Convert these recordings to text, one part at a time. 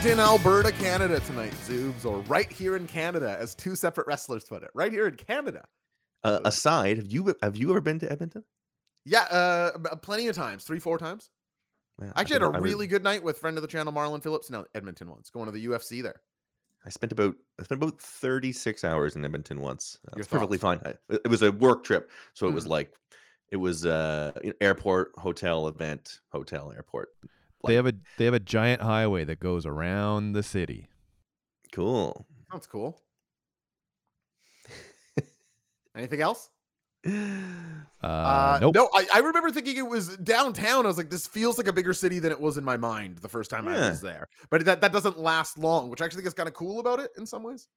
Edmonton, Alberta, Canada tonight, Zubes, or right here in Canada, as two separate wrestlers put it. Right here in Canada. Uh, aside, have you have you ever been to Edmonton? Yeah, uh, plenty of times, three, four times. Yeah, I actually had a I really good night with friend of the channel, Marlon Phillips, in Edmonton once, going to the UFC there. I spent about I spent about 36 hours in Edmonton once. Uh, It's perfectly fine. I- It was a work trip, so it was Mhm. like it was uh airport, hotel, event, hotel, airport. They have a they have a giant highway that goes around the city. cool. Sounds cool. Anything else? Uh, Uh, nope. No, I, I remember thinking it was downtown. I was like, this feels like a bigger city than it was in my mind the first time I was there. But that, that doesn't last long, which I actually think is kind of cool about it in some ways.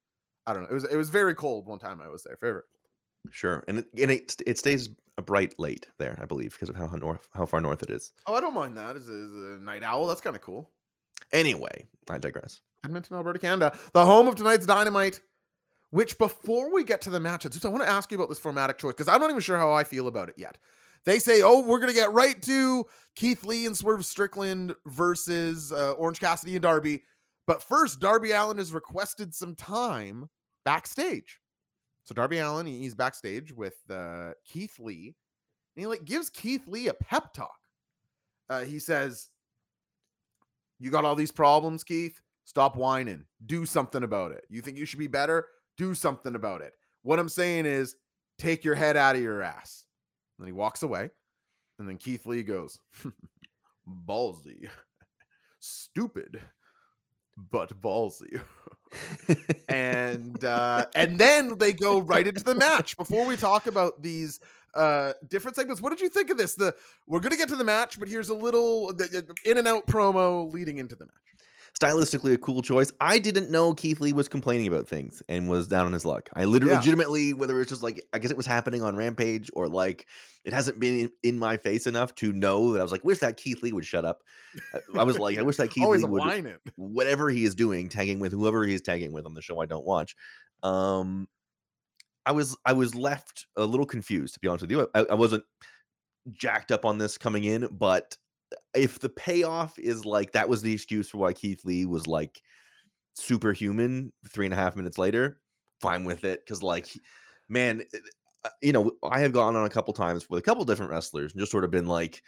I don't know. It was it was very cold one time I was there. Very, very cold. Sure. And it, and it, it stays bright late there, I believe, because of how, how north how far north it is. Oh, I don't mind that. Is a, night owl, that's kind of cool. Anyway, I digress. Edmonton, Alberta, Canada, the home of tonight's Dynamite. Which, before we get to the matches, I want to ask you about this formatic choice because I'm not even sure how I feel about it yet. They say, "Oh, we're gonna get right to Keith Lee and Swerve Strickland versus uh, Orange Cassidy and Darby," but first, Darby Allin has requested some time backstage. So Darby Allin, he's backstage with uh, Keith Lee, and he like gives Keith Lee a pep talk. Uh, he says, "You got all these problems, Keith. Stop whining. Do something about it. You think you should be better? Do something about it. What I'm saying is, take your head out of your ass." And then he walks away, and then Keith Lee goes, "Ballsy, stupid, but ballsy." and uh and then they go right into the match. Before we talk about these uh different segments what did you think of this? The we're gonna get to the match but here's a little in and out promo leading into the match Stylistically, a cool choice. I didn't know Keith Lee was complaining about things and was down on his luck. I literally, Yeah. legitimately, whether it's just like, I guess it was happening on Rampage or like it hasn't been in, in my face enough to know that I was like, wish that Keith Lee would shut up. I- was like, I wish that Keith Lee would whining whatever he is doing, tagging with whoever he is tagging with on the show I don't watch. Um, I was I was left a little confused to be honest with you. I, I wasn't jacked up on this coming in, but if the payoff is like that was the excuse for why Keith Lee was like superhuman three and a half minutes later, fine with it. Cause like, man, uh, you know, I have gone on a couple times with a couple different wrestlers and just sort of been like,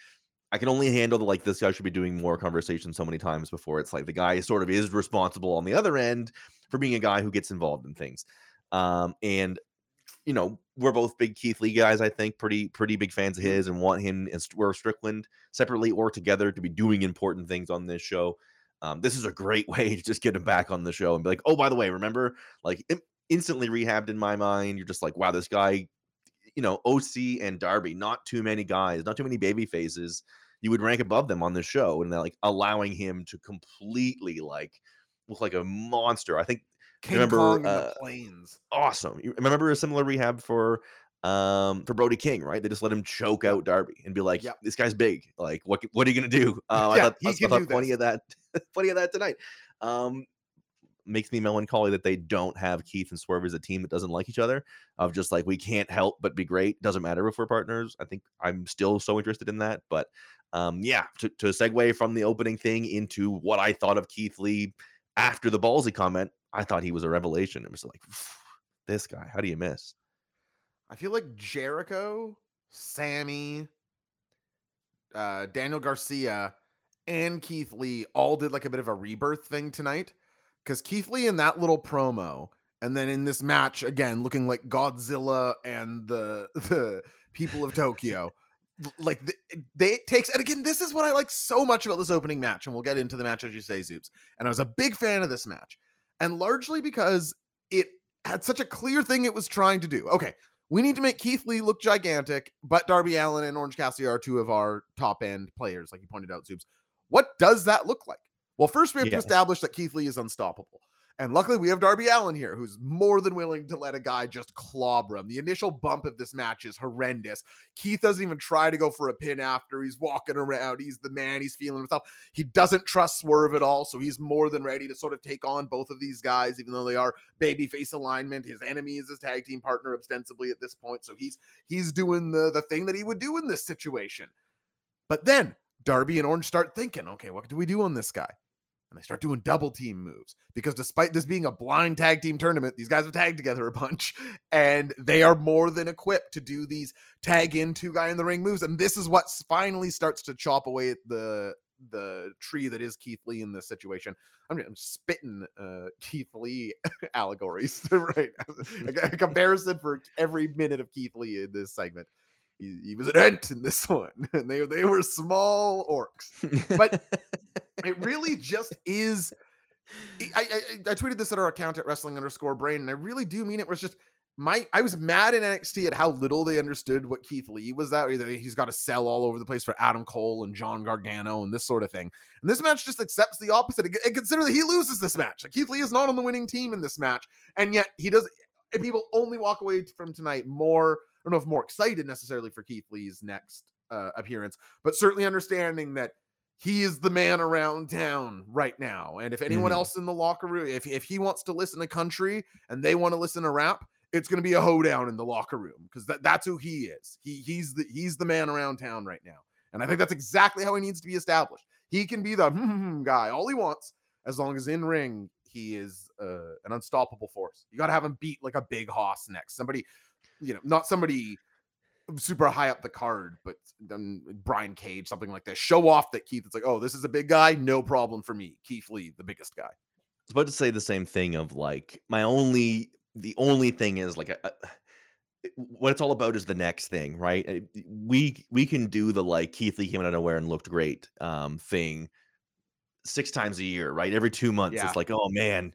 I can only handle the like this guy should be doing more conversation so many times before it's like the guy sort of is responsible on the other end for being a guy who gets involved in things. Um, and you know, we're both big Keith Lee guys, I think, pretty pretty big fans of his and want him and Swerve Strickland separately or together to be doing important things on this show. Um, this is a great way to just get him back on the show and be like, oh, by the way, remember, like in- instantly rehabbed in my mind. You're just like, wow, this guy, you know, OC and Darby, not too many guys, not too many baby faces. You would rank above them on the show, and they're like allowing him to completely like look like a monster. I think King Remember, Kong uh, the plains awesome. You remember a similar rehab for um for Brody King, right? They just let him choke out Darby and be like, Yep. "This guy's big. Like, what what are you gonna do?" Uh, I Yeah, thought, he I can thought do plenty this. of that, plenty of that tonight. Um, makes me melancholy that they don't have Keith and Swerve as a team that doesn't like each other. Of just like we can't help but be great. Doesn't matter if we're partners. I think I'm still so interested in that. But um, yeah, to, to segue from the opening thing into what I thought of Keith Lee after the ballsy comment, I thought he was a revelation. It was like this guy. How do you miss? i feel like jericho sammy uh daniel garcia and keith lee all did like a bit of a rebirth thing tonight because keith lee in that little promo and then in this match again looking like godzilla and the the people of tokyo like th- they it takes and again this is what i like so much about this opening match and we'll get into the match as you say zoops and i was a big fan of this match and largely because it had such a clear thing it was trying to do okay we need to make Keith Lee look gigantic, but Darby Allin and Orange Cassidy are two of our top end players, like you pointed out, Zubes. What does that look like? Well, first we have to establish that Keith Lee is unstoppable. And luckily, we have Darby Allin here, who's more than willing to let a guy just clobber him. The initial bump of this match is horrendous. Keith doesn't even try to go for a pin after. He's walking around. He's the man. He's feeling himself. He doesn't trust Swerve at all. So he's more than ready to sort of take on both of these guys, even though they are babyface alignment. His enemy is his tag team partner ostensibly at this point. So he's he's doing the, the thing that he would do in this situation. But then Darby and Orange start thinking, okay, what do we do on this guy? And they start doing double team moves because despite this being a blind tag team tournament, these guys have tagged together a bunch and they are more than equipped to do these tag in two guy in the ring moves. And this is what finally starts to chop away at the the tree that is Keith Lee in this situation. I'm, I'm spitting uh, Keith Lee allegories, right? a, a comparison for every minute of Keith Lee in this segment. He, he, was an ant in this one, and they they were small orcs. But it really just is. I, I, I tweeted this at our account at wrestling underscore brain, and I really do mean it. Was just my I was mad in NXT at how little they understood what Keith Lee was that either he's got to sell all over the place for Adam Cole and John Gargano and this sort of thing. And this match just accepts the opposite and consider that he loses this match. Like Keith Lee is not on the winning team in this match, and yet he does. And people only walk away from tonight more. I don't know if more excited necessarily for Keith Lee's next uh, appearance, but certainly understanding that he is the man around town right now. And if anyone mm-hmm. else in the locker room, if, if he wants to listen to country and they want to listen to rap, it's going to be a hoedown in the locker room because that, that's who he is. He he's the he's the man around town right now, and I think that's exactly how he needs to be established. He can be the guy all he wants as long as in ring he is uh, an unstoppable force. You got to have him beat like a big hoss next. Somebody, you know, not somebody super high up the card, but then Brian Cage, something like that. Show off that Keith. It's like, oh, this is a big guy, no problem for me. Keith Lee, the biggest guy. I was about to say the same thing of like my only the only thing is like a, a, what it's all about is the next thing, right? We we can do the like Keith Lee came out of nowhere and looked great um thing six times a year, right? Every two months, yeah. it's like, oh man,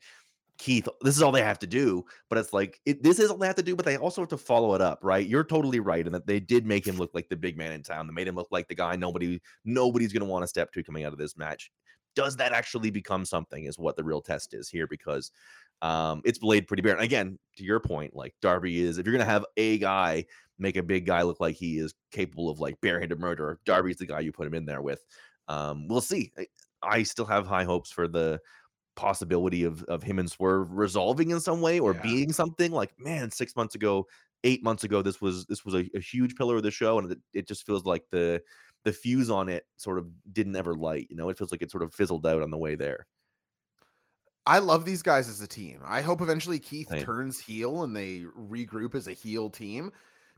Keith, this is all they have to do. But it's like it, this is all they have to do, but they also have to follow it up, right? You're totally right in that they did make him look like the big man in town. They made him look like the guy nobody nobody's gonna want to step to coming out of this match. Does that actually become something? Is what the real test is here because um, it's laid pretty bare. And again, to your point, like Darby is, if you're gonna have a guy make a big guy look like he is capable of like barehanded murder, Darby's the guy you put him in there with. Um, we'll see. I, I still have high hopes for the possibility of of him and Swerve resolving in some way or yeah. being something. Like, man, six months ago, eight months ago, this was this was a, a huge pillar of the show, and it, it just feels like the the fuse on it sort of didn't ever light. You know, it feels like it sort of fizzled out on the way there. I love these guys as a team. I hope eventually Keith Same. turns heel and they regroup as a heel team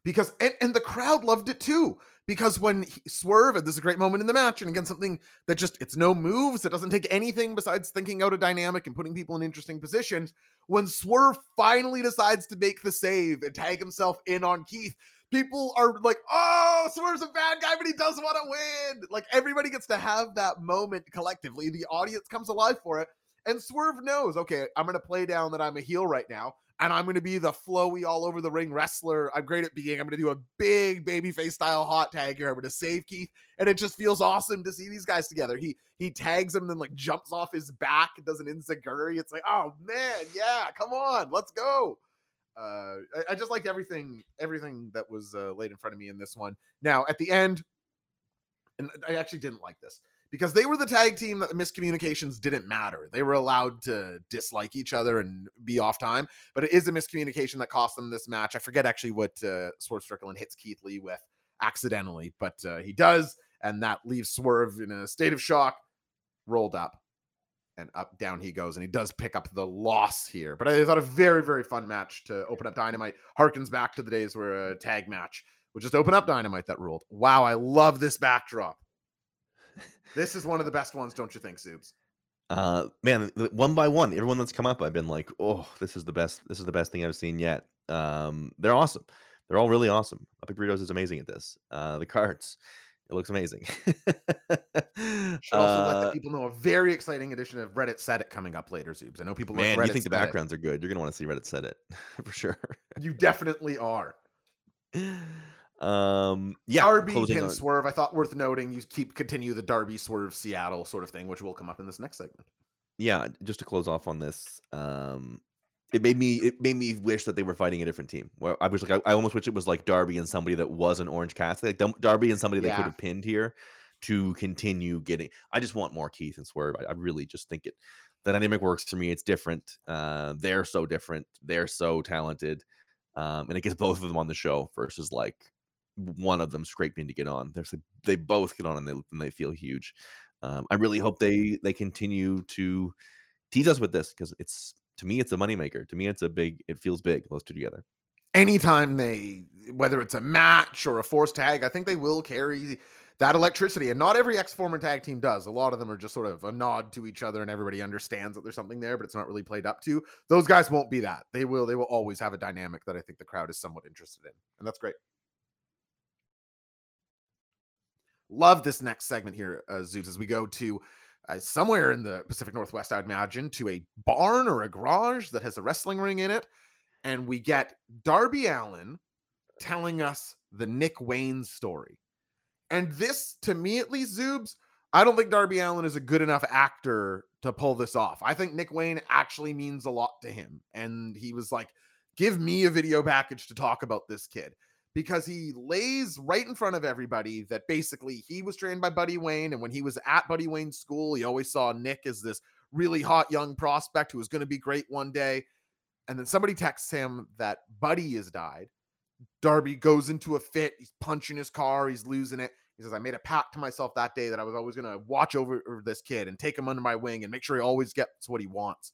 because and, and the crowd loved it too because when he, Swerve and this is a great moment in the match and again something that just it's no moves it doesn't take anything besides thinking out a dynamic and putting people in interesting positions when Swerve finally decides to make the save and tag himself in on Keith people are like oh Swerve's a bad guy but he does want to win! Like everybody gets to have that moment collectively the audience comes alive for it and Swerve knows, okay, I'm going to play down that I'm a heel right now, and I'm going to be the flowy all over the ring wrestler. I'm great at being. I'm going to do a big babyface style hot tag here. I'm going to save Keith, and it just feels awesome to see these guys together. He he tags him, then like jumps off his back does an enziguri. It's like, oh man, yeah, come on, let's go. Uh, I, I just liked everything, everything that was uh, laid in front of me in this one. Now at the end, and I actually didn't like this because they were the tag team that the miscommunications didn't matter. They were allowed to dislike each other and be off time, but it is a miscommunication that cost them this match. I forget actually what uh, Swerve Strickland hits Keith Lee with accidentally, but uh, he does, and that leaves Swerve in a state of shock, rolled up. And up, down he goes, and he does pick up the loss here. But I thought a very, very fun match to open up Dynamite. Harkens back to the days where a tag match would just open up Dynamite that ruled. Wow, I love this backdrop. This is one of the best ones, don't you think, Subs? Uh, man, one by one, everyone that's come up, I've been like, oh, this is the best. This is the best thing I've seen yet. Um, they're awesome. They're all really awesome. Epic Burritos is amazing at this. Uh, the carts, it looks amazing. Should also uh, let the people know a very exciting edition of Reddit Set It coming up later, Zubes. I know people man, like you think the backgrounds it. are good. You're gonna want to see Reddit Set It for sure. you definitely are. Um, yeah, Darby pin on. swerve. I thought worth noting. You keep continue the Darby swerve Seattle sort of thing, which will come up in this next segment. Yeah, just to close off on this, um, it made me it made me wish that they were fighting a different team. Where I was like, I, I almost wish it was like Darby and somebody that was an Orange Cassidy, like Darby and somebody yeah. they could have pinned here to continue getting. I just want more Keith and Swerve. I, I really just think it the dynamic works for me. It's different. Uh, they're so different. They're so talented. Um, and it gets both of them on the show versus like one of them scraping to get on. There's they both get on and they and they feel huge. Um, I really hope they they continue to tease us with this because it's to me it's a moneymaker. To me, it's a big. It feels big. Those two together. Anytime they, whether it's a match or a force tag, I think they will carry that electricity. And not every ex former tag team does. A lot of them are just sort of a nod to each other and everybody understands that there's something there, but it's not really played up to. Those guys won't be that. They will, they will always have a dynamic that I think the crowd is somewhat interested in. And that's great. Love this next segment here, uh, Zeus, as we go to uh, somewhere in the Pacific Northwest, I'd imagine, to a barn or a garage that has a wrestling ring in it. And we get Darby Allin telling us the Nick Wayne story. And this, to me at least, Zubes, I don't think Darby Allin is a good enough actor to pull this off. I think Nick Wayne actually means a lot to him. And he was like, give me a video package to talk about this kid because he lays right in front of everybody that basically he was trained by Buddy Wayne. And when he was at Buddy Wayne's school, he always saw Nick as this really hot young prospect who was going to be great one day. And then somebody texts him that Buddy has died. Darby goes into a fit. He's punching his car. He's losing it. He says, I made a pact to myself that day that I was always going to watch over this kid and take him under my wing and make sure he always gets what he wants.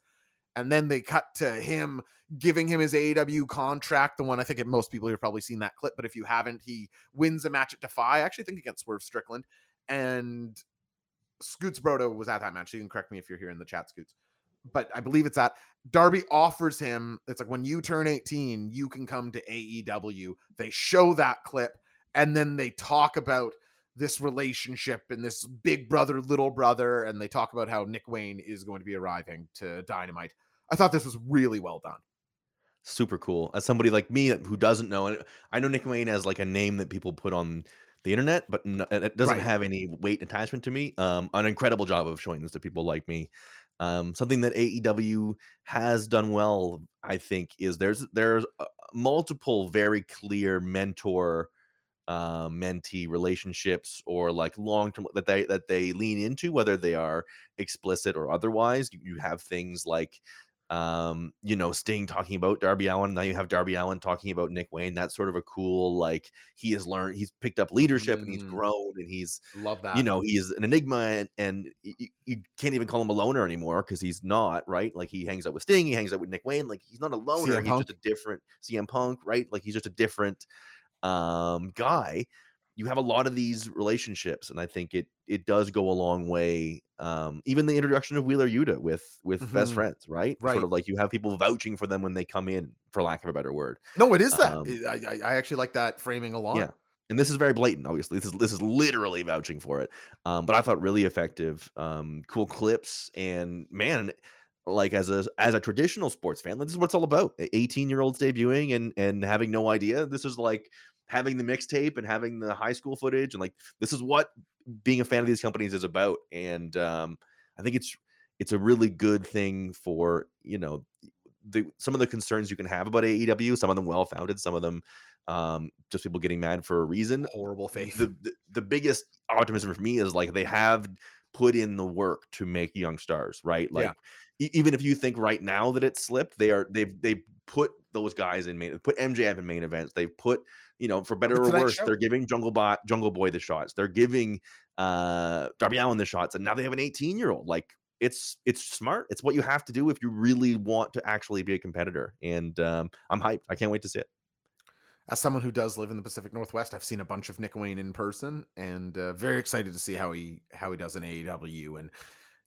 And then they cut to him giving him his AEW contract. The one I think most people have probably seen that clip, but if you haven't, he wins a match at Defy. I actually think against Swerve Strickland. And Scoots Brodo was at that match. you can correct me if you're here in the chat, Scoots. But I believe it's that Darby offers him. It's like when you turn 18, you can come to AEW. They show that clip and then they talk about this relationship and this big brother, little brother, and they talk about how Nick Wayne is going to be arriving to Dynamite. I thought this was really well done. Super cool. As somebody like me who doesn't know, and I know Nick Wayne as like a name that people put on the internet, but no, it doesn't right. have any weight attachment to me. Um, an incredible job of showing this to people like me. Um, something that AEW has done well, I think, is there's there's uh, multiple very clear mentor uh, mentee relationships or like long term that they that they lean into, whether they are explicit or otherwise. You, you have things like um, you know, Sting talking about Darby Allin. Now you have Darby Allin talking about Nick Wayne. That's sort of a cool, like he has learned, he's picked up leadership mm. and he's mm. grown and he's love that. You know, he's an enigma and, and you, you can't even call him a loner anymore because he's not right. Like he hangs out with Sting, he hangs out with Nick Wayne. Like he's not a loner. CM he's Punk. just a different CM Punk, right? Like he's just a different um, guy, you have a lot of these relationships, and I think it it does go a long way. Um, even the introduction of Wheeler Yuta with with mm-hmm. best friends, right? Right. Sort of like you have people vouching for them when they come in, for lack of a better word. No, it is that. Um, I, I actually like that framing a lot. Yeah and this is very blatant obviously this is this is literally vouching for it um, but i thought really effective um, cool clips and man like as a as a traditional sports fan this is what it's all about 18 year olds debuting and and having no idea. This is like having the mixtape and having the high school footage and like this is what being a fan of these companies is about. And um, i think it's it's a really good thing for you know the some of the concerns you can have about AEW some of them well founded some of them um, just people getting mad for a reason. Horrible faith. The, the, the biggest optimism for me is like they have put in the work to make young stars right? Like yeah. Even if you think right now that it slipped they are they've they put those guys in main put mjf in main events they've put you know, for better or worse, they're giving Jungle Bot, Jungle Boy the shots. They're giving uh Darby Allin the shots, and now they have an 18 year old. Like it's it's smart. It's what you have to do if you really want to actually be a competitor. And um, I'm hyped. I can't wait to see it. As someone who does live in the Pacific Northwest, I've seen a bunch of Nick Wayne in person, and uh, very excited to see how he how he does in AEW. And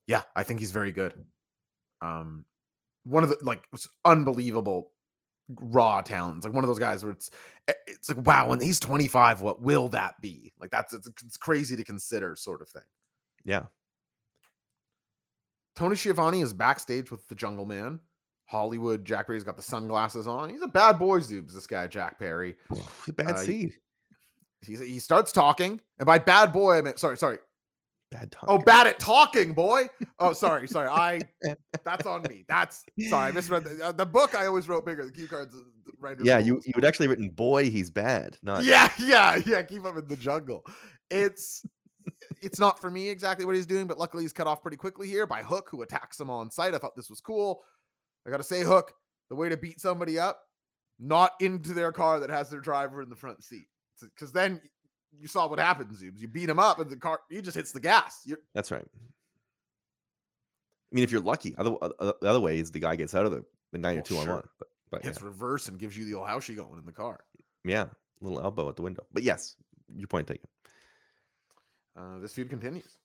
yeah, I think he's very good. Um, one of the like was unbelievable raw talents, like one of those guys where it's eh, it's like wow, when he's 25, what will that be? Like that's it's, it's crazy to consider, sort of thing. Yeah. Tony Schiavone is backstage with the Jungle Man. Hollywood Jack Perry's got the sunglasses on. He's a bad boy zoobs. This guy Jack Perry, bad uh, seed. He, he starts talking, and by bad boy I mean sorry, sorry, Bad talk. Oh, bad at talking, boy. Oh, sorry, sorry. I that's on me. That's sorry. I misread the, uh, the book. I always wrote bigger. The cue cards. Uh, right. Yeah, you you would actually written, "Boy, he's bad." Not yeah, yeah, yeah. Keep him in the jungle. It's it's not for me exactly what he's doing, but luckily he's cut off pretty quickly here by Hook, who attacks him on sight. I thought this was cool. I gotta say, Hook, the way to beat somebody up, not into their car that has their driver in the front seat, because then you saw what happens. Zubes. You beat him up, and the car he just hits the gas. You're, That's right. I mean, if you're lucky, other uh, the other way is the guy gets out of the, the nine or Well, two on sure. one. But, but yeah, hits reverse and gives you the old housey going in the car. yeah, little elbow at the window. But yes, your point taken. Uh, this feud continues.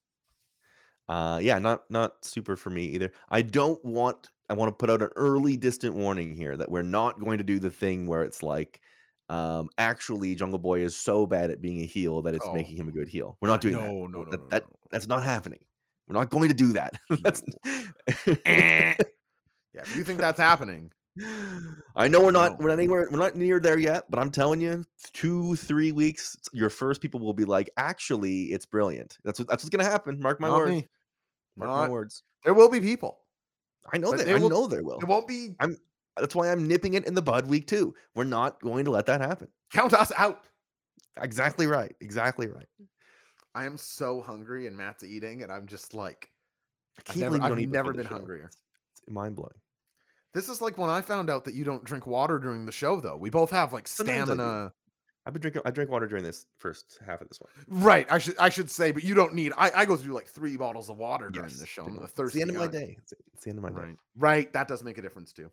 Uh, yeah, not not super for me either. I don't want. I want to put out an early, distant warning here that we're not going to do the thing where it's like, um, actually, Jungle Boy is so bad at being a heel that it's Oh. making him a good heel. We're not doing no, that. No, no, that, no, that no. that's not happening. We're not going to do that. that's. Eh. Yeah, if you think that's happening, I know we're not No. we're not anywhere we're not near there yet, but I'm telling you, two three weeks, your first people will be like, actually, it's brilliant. That's what that's what's gonna happen. Mark my not words. me. Mark Not- my words. There will be people. I know that. I will- know there will. It won't be That's why I'm nipping it in the bud week two. We're not going to let that happen. count us out. Exactly right. Exactly right. Mm. I am so hungry, and Matt's eating, and I'm just like, I I've never, I've never been hungrier. It's mind blowing. This is like when I found out that you don't drink water during the show, though. We both have like Sometimes I do. stamina. I've been drinking I drank water during this first half of this one. Right. I should I should say, but you don't need. I, I go through like three bottles of water during Yes, the show. I'm much. It's the end of my day. It's, it's the end of my day. Right. Right. That does make a difference too.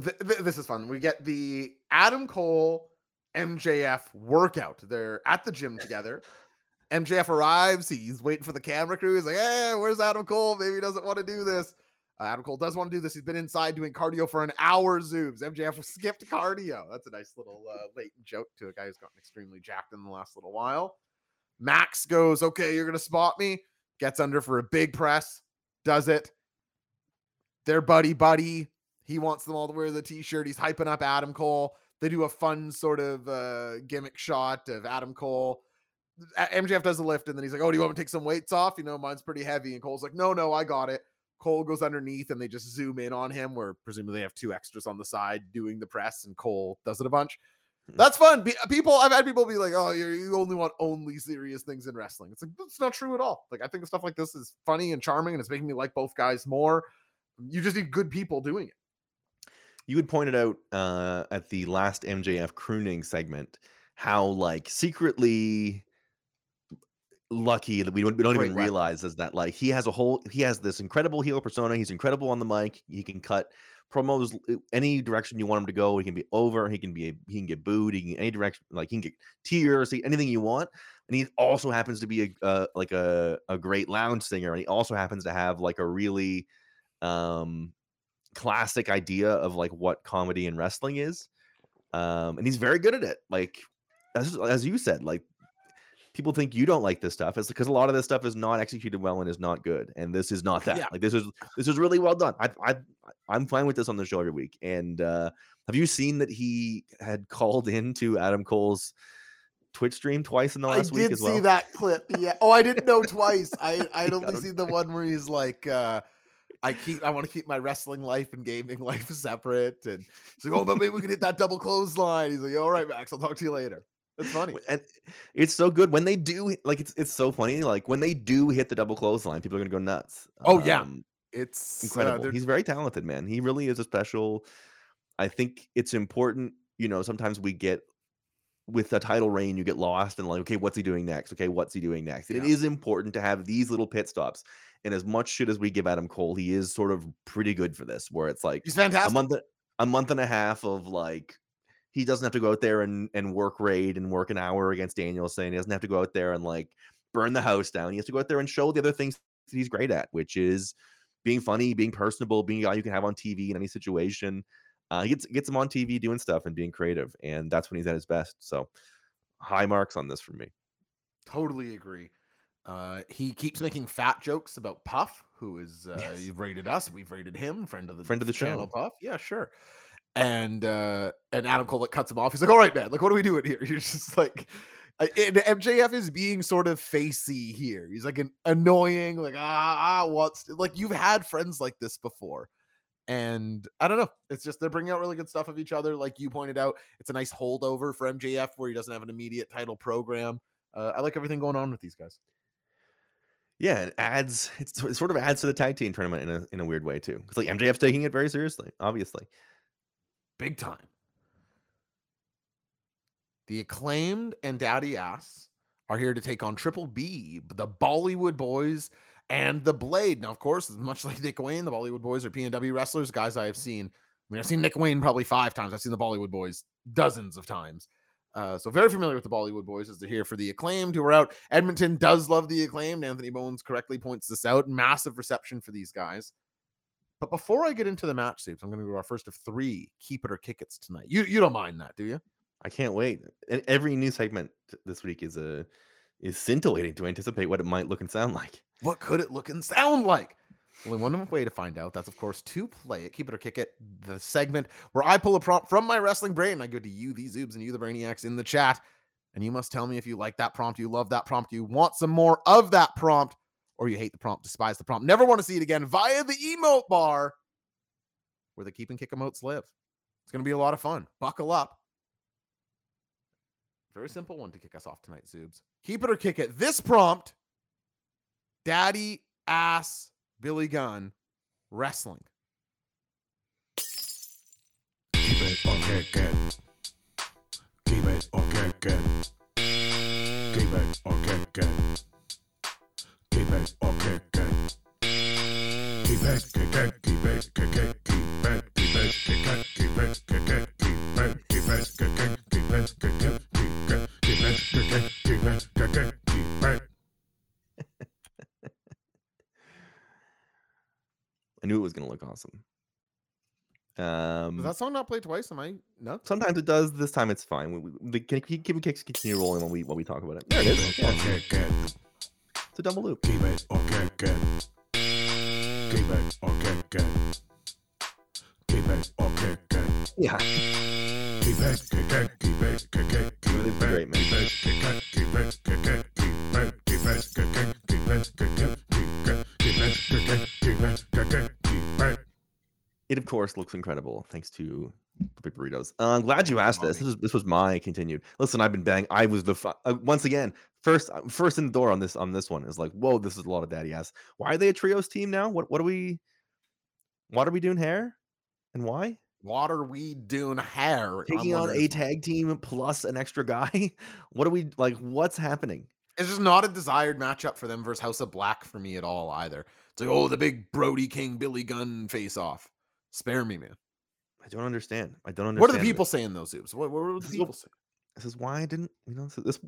Th- th- this is fun. We get the Adam Cole MJF workout. They're at the gym together. MJF arrives. He's waiting for the camera crew. He's like, "Hey, where's Adam Cole? Maybe he doesn't want to do this." Uh, Adam Cole does want to do this. He's been inside doing cardio for an hour. Zubes. MJF skipped cardio. That's a nice little uh, latent joke to a guy who's gotten extremely jacked in the last little while. Max goes, "Okay, you're gonna spot me." Gets under for a big press. Does it. Their buddy, buddy. He wants them all to wear the t-shirt. He's hyping up Adam Cole. They do a fun sort of uh, gimmick shot of Adam Cole. MJF does a lift, and then he's like, "Oh, do you want me to take some weights off? You know, mine's pretty heavy." And Cole's like, "No, no, I got it." Cole goes underneath, and they just zoom in on him, where presumably they have two extras on the side doing the press, and Cole does it a bunch. Hmm. That's fun. People, I've had people be like, "Oh, you you only want only serious things in wrestling." It's like that's not true at all. Like I think stuff like this is funny and charming, and it's making me like both guys more. You just need good people doing it. You had pointed out uh, at the last MJF crooning segment how like secretly lucky that we don't, we don't even realize is that like he has a whole he has this incredible heel persona. He's incredible on the mic. He can cut promos any direction you want him to go. He can be over. He can be a, he can get booed. He can any direction like he can get tears. Anything you want. And he also happens to be a uh, like a a great lounge singer. And he also happens to have like a really um classic idea of like what comedy and wrestling is. Um, and he's very good at it. Like as as you said, like people think you don't like this stuff. It's because a lot of this stuff is not executed well and is not good. And this is not that. Yeah. Like this is this is really well done. I I I'm fine with this on the show every week. And uh have you seen that he had called into Adam Cole's Twitch stream twice in the last week I did see that clip. Yeah. Oh, I didn't know twice. I I'd only seen the one where he's like, uh, I keep I want to keep my wrestling life and gaming life separate. And he's like, Oh, but maybe we can hit that double clothesline. He's like, All right, Max, I'll talk to you later. It's funny. and it's so good when they do like it's it's so funny like when they do hit the double clothesline people are gonna go nuts Oh, yeah. Um, It's uh, incredible they're- he's very talented man he really is a special i think it's important you know sometimes we get with the title reign you get lost and like okay what's he doing next okay what's he doing next and it Yeah. is important to have these little pit stops and as much shit as we give adam cole he is sort of pretty good for this where it's like he's fantastic. a month a month and a half of like he doesn't have to go out there and, and work raid and work an hour against Danielson. He doesn't have to go out there and like burn the house down. He has to go out there and show the other things that he's great at, which is being funny, being personable, being a guy you can have on TV in any situation. Uh, he gets gets him on TV doing stuff and being creative, and that's when he's at his best. So high marks on this for me. Totally agree. Uh, he keeps making fat jokes about Puff, who is uh, Yes. you've rated us, we've rated him, friend of the Friend of the channel, show. Puff. Yeah, sure. And uh, and Adam Cole like cuts him off. He's like, "All right, man. Like, what are we doing here?" You're just like, and MJF is being sort of facey here. He's like an annoying, like ah, ah what's like you've had friends like this before. And I don't know. It's just they're bringing out really good stuff of each other. Like you pointed out, it's a nice holdover for MJF where he doesn't have an immediate title program. Uh, I like everything going on with these guys. Yeah, it adds it sort of adds to the tag team tournament in a in a weird way too. Because like MJF's taking it very seriously, obviously. Big time. The acclaimed and Daddy Ass are here to take on Triple B, the Bollywood Boys, and the Blade. Now, of course, much like Nick Wayne, the Bollywood Boys are PNW wrestlers, guys I have seen. I mean, I've seen Nick Wayne probably five times. I've seen the Bollywood Boys dozens of times. Uh, so very familiar with the Bollywood Boys as they're here for the acclaimed who are out. Edmonton does love the acclaimed. Anthony Bowens correctly points this out. Massive reception for these guys. But before I get into the match suits, I'm going to go our first of three keep it or kick it's tonight. You you don't mind that, do you? I can't wait. Every new segment this week is a is scintillating to anticipate what it might look and sound like. What could it look and sound like? Only one way to find out. That's of course to play it, keep it or kick it, the segment where I pull a prompt from my wrestling brain I go to you, these zoobs, and you, the brainiacs, in the chat, and you must tell me if you like that prompt, you love that prompt, you want some more of that prompt, or you hate the prompt, despise the prompt, never want to see it again via the emote bar where the keep and kick emotes live. It's going to be a lot of fun. Buckle up. Very simple one to kick us off tonight, Zubes. Keep it or kick it. This prompt Daddy ass Billy Gunn wrestling. Keep it. Keep it. Keep it. Keep it. Keep it, it, keep it, it, keep it, keep it, it, keep it, it, keep it, keep it, it, keep it, it, keep it, keep it, keep it, it, keep it. I knew it was going to look awesome. Um, Does that song not play twice? Am I nuts? sometimes it does. This time it's fine. We, we, the keep keep and kicks continue rolling when we when we talk about it. There it Keep is. it or Yeah, kick it. it's a double loop. Keep it or kick it. Keep it or kick it. Keep it or kick it. Yeah, Keep it, kick it, keep it, kick it, keep Really it, great, man. keep it, kick it, keep it, kick it, keep it, keep it, kick it, keep it, kick it, keep it, keep it, kick it, keep it, kick it, keep it. It of course looks incredible thanks to the big burritos. Uh, I'm glad you asked this. This was this was my continued. Listen, I've been bang. I was the fu- uh, once again first uh, first in the door on this on this one is like whoa this is a lot of daddy ass. Why are they a trios team now? What what are we? What are we doing hair? And why? Water weed dune hair. I'm Taking on a tag team plus an extra guy. What are we like? What's happening? It's just not a desired matchup for them versus House of Black for me at all either. It's like, oh, the big Brody King Billy Gunn face off. Spare me, man. I don't understand. I don't understand. What are the it. people saying those Zubes? What, what were the people saying? This is why I didn't, you know, this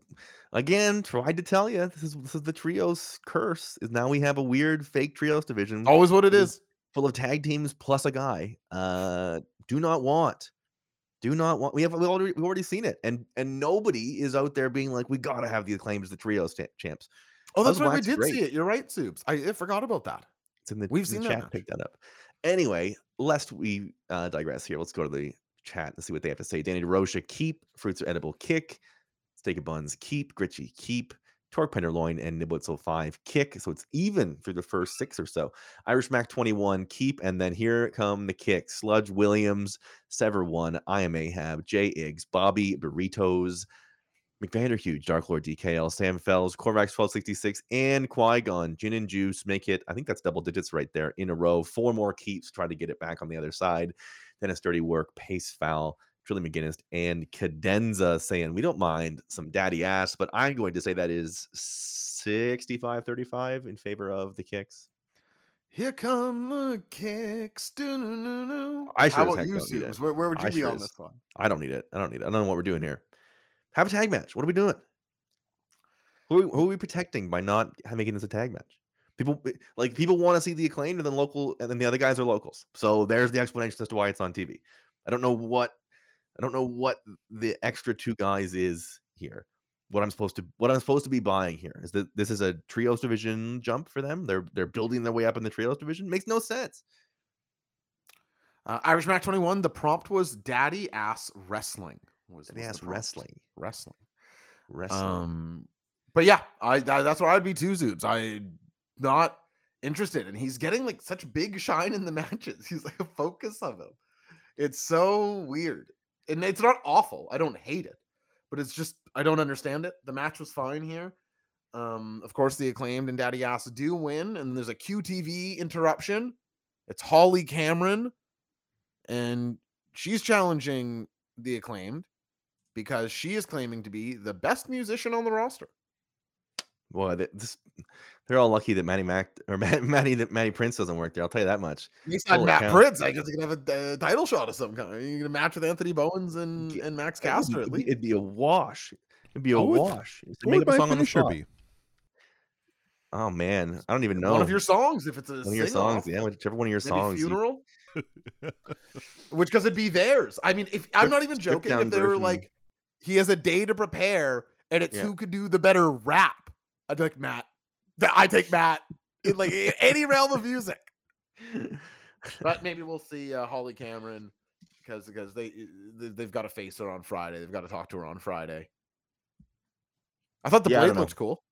again tried to tell you. This is this is the trios curse. Is now we have a weird fake trios division Always what it It is. full of tag teams plus a guy. Uh, do not want, do not want. We have we already we've already seen it, and and nobody is out there being like, we gotta have the acclaimed as the trios cha- champs. Oh, that's right. We did great. see it. You're right, Zubes. I, I forgot about that. It's in the We've the seen that chat. Pick that up. Anyway, lest we uh, digress here, let's go to the chat and see what they have to say. Danny DeRocha, keep fruits are edible. Kick, steak and buns. Keep Gritchy. Keep Torque Penderloin and Niblitzel five. Kick. So it's even through the first six or so. Irish Mac twenty one. Keep and then here come the kick. Sludge Williams, Sever one. I am Ahab. J Iggs, Bobby Burritos. McVanderhuge, Dark Lord DKL, Sam Fells, Corvax 1266, and Qui Gon, Gin and Juice make it. I think that's double digits right there in a row. Four more keeps, try to get it back on the other side. Then it's dirty work, pace foul, Trilly McGinnis, and Cadenza saying, We don't mind some daddy ass, but I'm going to say that is 65 35 in favor of the kicks. Here come the kicks. doo-doo-doo-doo. I How sure as about you, don't need Where, where would you I be sure on as- this one? I don't need it. I don't need it. I don't know what we're doing here. Have a tag match. What are we doing? Who are we, who are we protecting by not making this a tag match? People eh, like people want to see the acclaimed and then local, and then the other guys are locals. So there's the explanation as to why it's on TV. I don't know what I don't know what the extra two guys is here. What I'm supposed to what I'm supposed to be buying here is that this is a trios division jump for them. They're they're building their way up in the trios division. Makes no sense. Uh, Irish Mac 21, the prompt was Daddy Ass Wrestling. Was, Daddy ass wrestling. Wrestling. Wrestling. Um, but yeah, I, I that's where I'd be too, Zubes. I not interested, and he's getting like such big shine in the matches. He's like a focus of him. It's so weird, and it's not awful. I don't hate it, but it's just I don't understand it. The match was fine here. Um, of course, the acclaimed and Daddy Ass do win, and there's a QTV interruption. It's Harley Cameron, and she's challenging the acclaimed. because she is claiming to be the best musician on the roster. Th- this, they're all lucky that Matty Mac or Matt, Matty that Matty Prince doesn't work there. I'll tell you that much. Said Matt account. Prince. I guess he can have a uh, title shot of some kind. You can match with Anthony Bowens and, and Max Caster at it'd, be, least. it'd be a wash. It'd be a would- wash. Make would up a song on the spot. be? Oh man, I don't even know. One of your songs, if it's a One of your songs, yeah, whichever one of your Maybe songs. you- funeral. Which because it'd be theirs. I mean, if I'm not even joking, if they were like, he has a day to prepare, and it's Yeah. who could do the better rap. I'd be like Matt. Th- I take Matt in like a- any realm of music. But maybe we'll see uh, Harley Cameron because because they they- they've got to face her on Friday. They've got to talk to her on Friday. I thought the Yeah, I blade looked cool.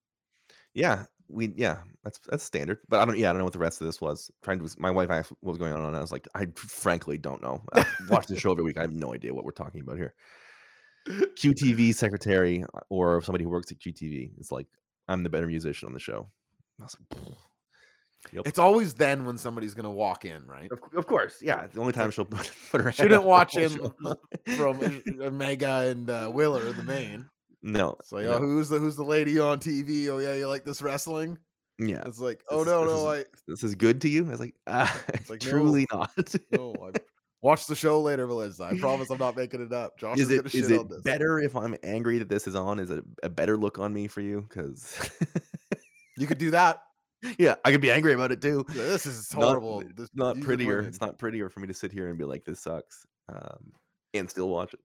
yeah, we yeah, that's that's standard. But I don't yeah, I don't know what the rest of this was. Trying to my wife asked what was going on, and I was like, I frankly don't know. I watch the show every week. I have no idea what we're talking about here. QTV secretary uh, or somebody who works at QTV is like, I'm the better musician on the show. Like, Yep. It's always then when somebody's gonna walk in, right? Of, of course, yeah. The only time she'll put, put her. head Shouldn't watch him. From Omega and uh, Willer the main. no, It's like, no, oh, who's the who's the lady on TV? Oh yeah, you like this wrestling? yeah. It's like, oh This- no, this no, is- I This is good to you. I was like, ah, like, no. truly not. no, I watch the show later, Melissa. I promise I'm not making it up. Josh is, is it gonna is shit it on this. better if I'm angry that this is on? Is it a better look on me for you? Because You could do that. yeah, I could be angry about it too. Yeah, This is Not- horrible. This, Not prettier. It's not prettier for me to sit here and be like, this sucks, um, and still watch it.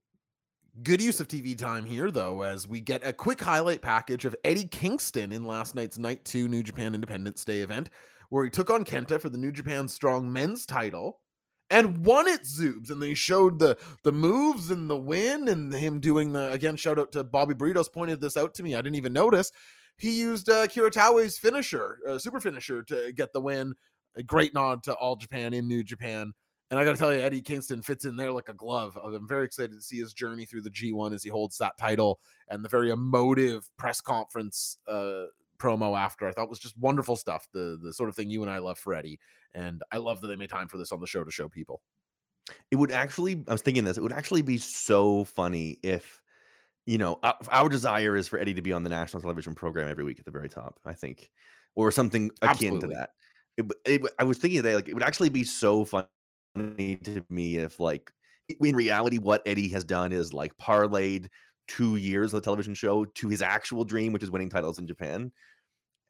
Good use of TV time here, though, as we get a quick highlight package of Eddie Kingston in last night's Night 2 New Japan Independence Day event, where he took on Kenta for the New Japan Strong men's title and won it, Zubes. And they showed the the moves and the win and him doing the again, shout out to Bobby Burritos pointed this out to me. I didn't even notice. He used uh, Kiritawe's finisher, uh, super finisher, to get the win. A great nod to All Japan in New Japan. And I got to tell you, Eddie Kingston fits in there like a glove. I'm very excited to see his journey through the G1 as he holds that title and the very emotive press conference uh, promo after. I thought was just wonderful stuff. The the sort of thing you and I love for Eddie, and I love that they made time for this on the show to show people. It would actually, I was thinking this, it would actually be so funny if, you know, our, our desire is for Eddie to be on the national television program every week at the very top, I think, or something akin Absolutely. to that. It, it, I was thinking that like, it would actually be so funny to me if, like, in reality, what Eddie has done is like parlayed two years of the television show to his actual dream, which is winning titles in Japan.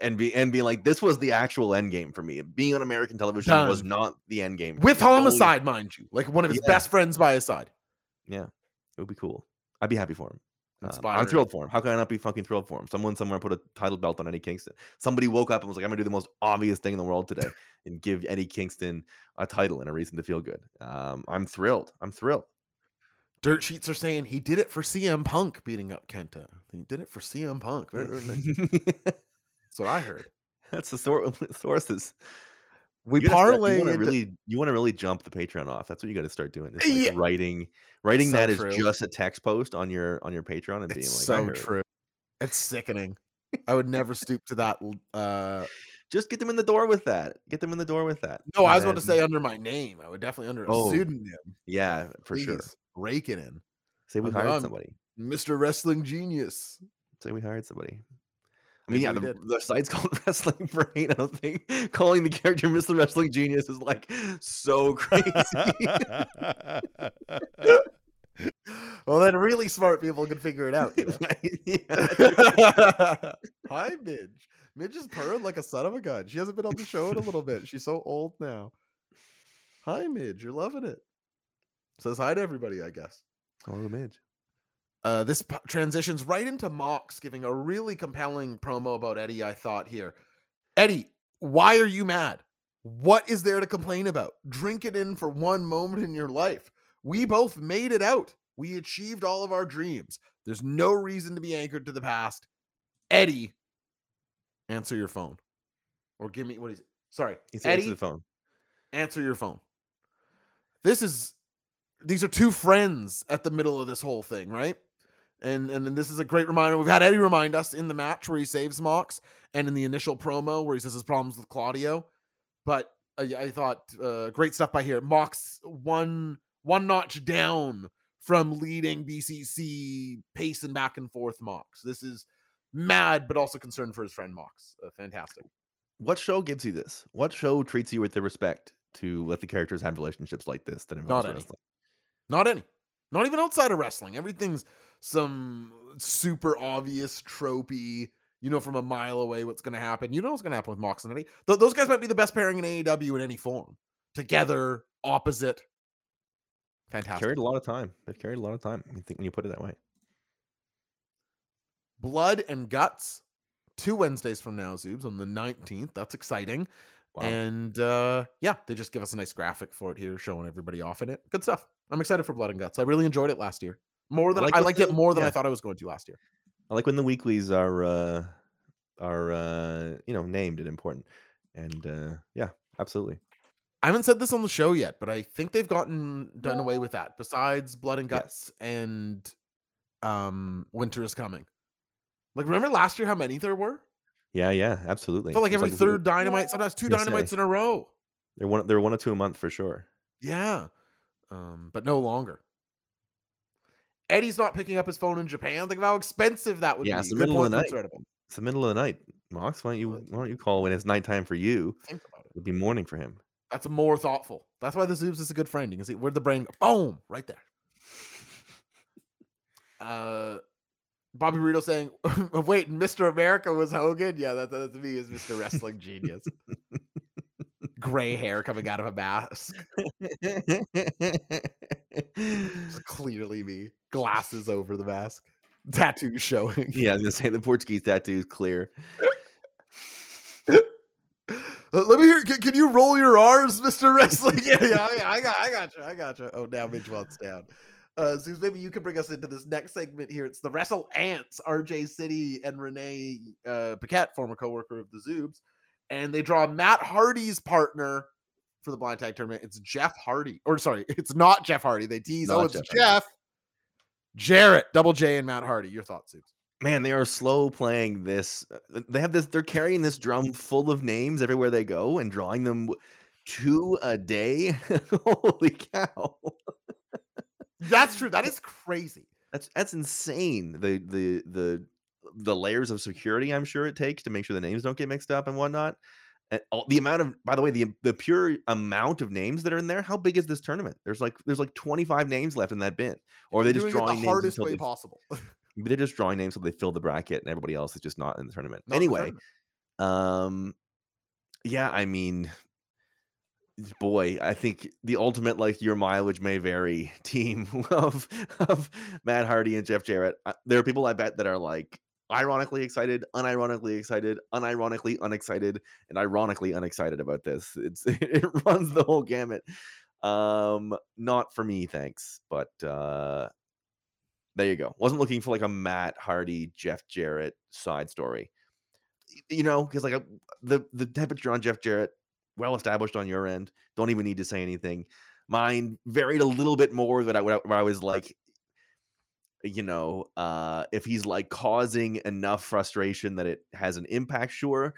And be and be like, this was the actual end game for me. Being on American television was not the end game. With me. Only- homicide, mind you, like one of his Yeah. best friends by his side. Yeah, it would be cool. I'd be happy for him. Um, I'm thrilled for him. How can I not be fucking thrilled for him? Someone somewhere put a title belt on Eddie Kingston. Somebody woke up and was like, "I'm gonna do the most obvious thing in the world today and give Eddie Kingston a title and a reason to feel good." Um, I'm thrilled. I'm thrilled. Dirt sheets are saying he did it for CM Punk beating up Kenta. He did it for CM Punk. Very, very nice. That's what I heard. That's the sor- sources. We You You want to really, you want to really jump the Patreon off. That's what you got to start doing. is, like, Yeah. writing, writing So that is true. just a text post on your on your Patreon and being It's like, so true. It's sickening. I would never stoop to that. Uh, Just get them in the door with that. Get them in the door with that. no, I and was about to say under my name. I would definitely under a Oh, pseudonym. yeah, for sure. Please, Rake it in. Say we I'm hired somebody. Mr. Wrestling Genius. Say we hired somebody. I mean, yeah, the, the site's called Wrestling Brain. I don't think calling the character Mr. Wrestling Genius is like so crazy. Well, then really smart people can figure it out. you know? Hi, Midge. Midge is purring like a son of a gun. She hasn't been on the show in a little bit. She's so old now. Hi, Midge. You're loving it. Says hi to everybody, I guess. Hello, Midge. Uh, this p- transitions right into Mox giving a really compelling promo about Eddie. I thought here, Eddie, why are you mad? What is there to complain about? Drink it in for one moment in your life. We both made it out. We achieved all of our dreams. There's no reason to be anchored to the past. Eddie, answer your phone, or give me what is it? Sorry, said answer Eddie, the phone. answer your phone. This is these are two friends at the middle of this whole thing, right? And and then this is a great reminder. We've had Eddie remind us in the match where he saves Mox, and in the initial promo where he says his problems with Claudio. But I, I thought uh, great stuff by here. Mox one one notch down from leading BCC pacing back and forth Mox. This is mad, but also concerned for his friend Mox. Uh, fantastic. What show gives you this? What show treats you with the respect to let the characters have relationships like this that involves any. wrestling? Not any. Not even outside of wrestling. Everything's some super obvious tropey. You know from a mile away what's going to happen. You know what's going to happen with Mox and Eddie. Th- those guys might be the best pairing in AEW in any form. Together, opposite. Fantastic. Carried a lot of time. They've carried a lot of time. I think when you put it that way. Blood and Guts. Two Wednesdays from now, Zubes, on the 19th. That's exciting. Wow. And uh yeah, they just give us a nice graphic for it here, showing everybody off in it. Good stuff. I'm excited for Blood and Guts. I really enjoyed it last year. More than like I liked the- it more than I thought I was going to last year. I like when the weeklies are uh are uh you know named and important. And uh yeah, absolutely. I haven't said this on the show yet, but I think they've gotten done away with that. Besides Blood and Yes. Guts and um Winter is Coming. Like remember last year how many there were? Yeah, yeah, absolutely. I felt like every a- third dynamite, sometimes two Gonna dynamites in a row. they're one they're one or two a month for sure. Yeah. Um, but no longer. Eddie's not picking up his phone in Japan. Think of how expensive that would Yeah, be. it's the middle of the night. It's the middle of the night. Mox, why don't you why don't you call when it's nighttime for you? Think about it. It'd be morning for him. That's more thoughtful. That's why the Zubes is a good friend. You can see where the brain go. Boom, right there. Uh Bobby Burrito saying, wait, Mr. America was Hogan? Yeah, that, that's me as Mr. Wrestling Genius. Gray hair coming out of a mask. Clearly me. Glasses over the mask. Tattoo showing. yeah, I was gonna say the Portuguese tattoo is clear. Uh, let me hear. Can, can you roll your R's, Mister Wrestling? yeah, yeah, yeah, I got, I got you, I got you. Oh, now Mitch wants down. Uh, Zubes, maybe you can bring us into this next segment here. It's the Wrestle Ants, RJ City and Renee uh, Paquette, former coworker of the Zubes, and they draw Matt Hardy's partner for the blind tag tournament. It's Jeff Hardy, or sorry, it's not Jeff Hardy. They tease. oh, it's Jeff Jeff. Jarrett, Double J, and Matt Hardy. Your thoughts, Zubes? Man, they are slow playing this. uh, They have this. They're carrying this drum full of names everywhere they go and drawing them two a day. Holy cow! That's true. That is crazy. That's that's insane. The the the the layers of security I'm sure it takes to make sure the names don't get mixed up and whatnot. And all, the amount of, by the way, the the pure amount of names that are in there. How big is this tournament? There's like there's like 25 names left in that bin, or they're just drawing the hardest way they possible. they're just drawing names so they fill the bracket and everybody else is just not in the tournament. Not in the anyway, tournament. um, yeah, I mean, boy, I think the ultimate like your mileage may vary team of of Matt Hardy and Jeff Jarrett. There are people I bet that are like ironically excited, unironically excited, unironically unexcited, and ironically unexcited about this. It's it runs the whole gamut. Um, not for me, thanks. But uh there you go. Wasn't looking for like a Matt Hardy, Jeff Jarrett side story. You know, because like a, the the temperature on Jeff Jarrett, well established on your end. Don't even need to say anything. Mine varied a little bit more that I where I was like, you know, uh, if he's like causing enough frustration that it has an impact, sure.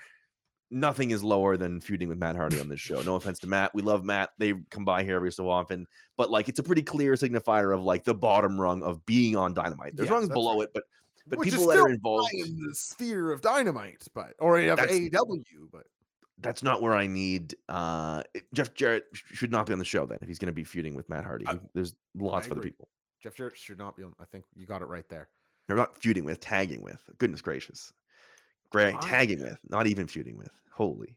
Nothing is lower than feuding with Matt Hardy on this show. No offense to Matt. We love Matt. They come by here every so often. But like it's a pretty clear signifier of like the bottom rung of being on dynamite. There's Yes, rungs below right. it, but but Which people that are involved in the sphere of dynamite, but or of AEW, but that's not where I need uh Jeff Jarrett should not be on the show then if he's going to be feuding with Matt Hardy. I- There's lots the agree. people. Jeff Jarrett should not be on. I think you got it right there. They're not feuding with, tagging with. Goodness gracious. Great, I- tagging with, not even feuding with. Holy.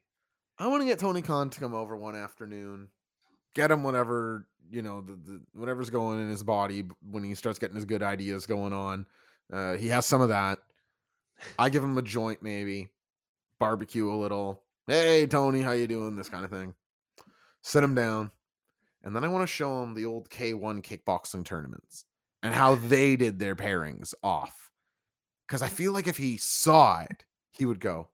I want to get Tony Khan to come over one afternoon, get him whatever you know, the, the whatever's going in his body when he starts getting his good ideas going on. Uh, he has some of that. I give him a joint, maybe barbecue a little. Hey Tony, how you doing? This kind of thing. Sit him down, and then I want to show him the old K1 kickboxing tournaments and how they did their pairings off. Because I feel like if he saw it, he would go,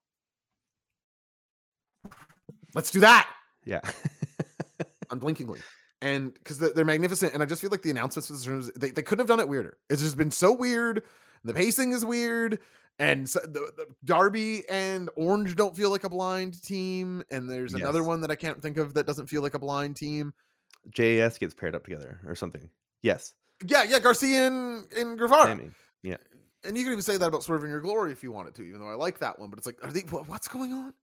"Let's do that." Yeah. unblinkingly. And because they're magnificent, and I just feel like the announcements for this tournament, they, they couldn't have done it weirder. It's just been so weird. The pacing is weird, and so the, the Darby and Orange don't feel like a blind team. And there's another one that I can't think of that doesn't feel like a blind team. JAS gets paired up together or something. Yes. Yeah, yeah, Garcia and, and Guevara. Sammy. And you can even say that about Swerve in Your Glory if you wanted to, even though I like that one. But it's like, are they what, what's going on?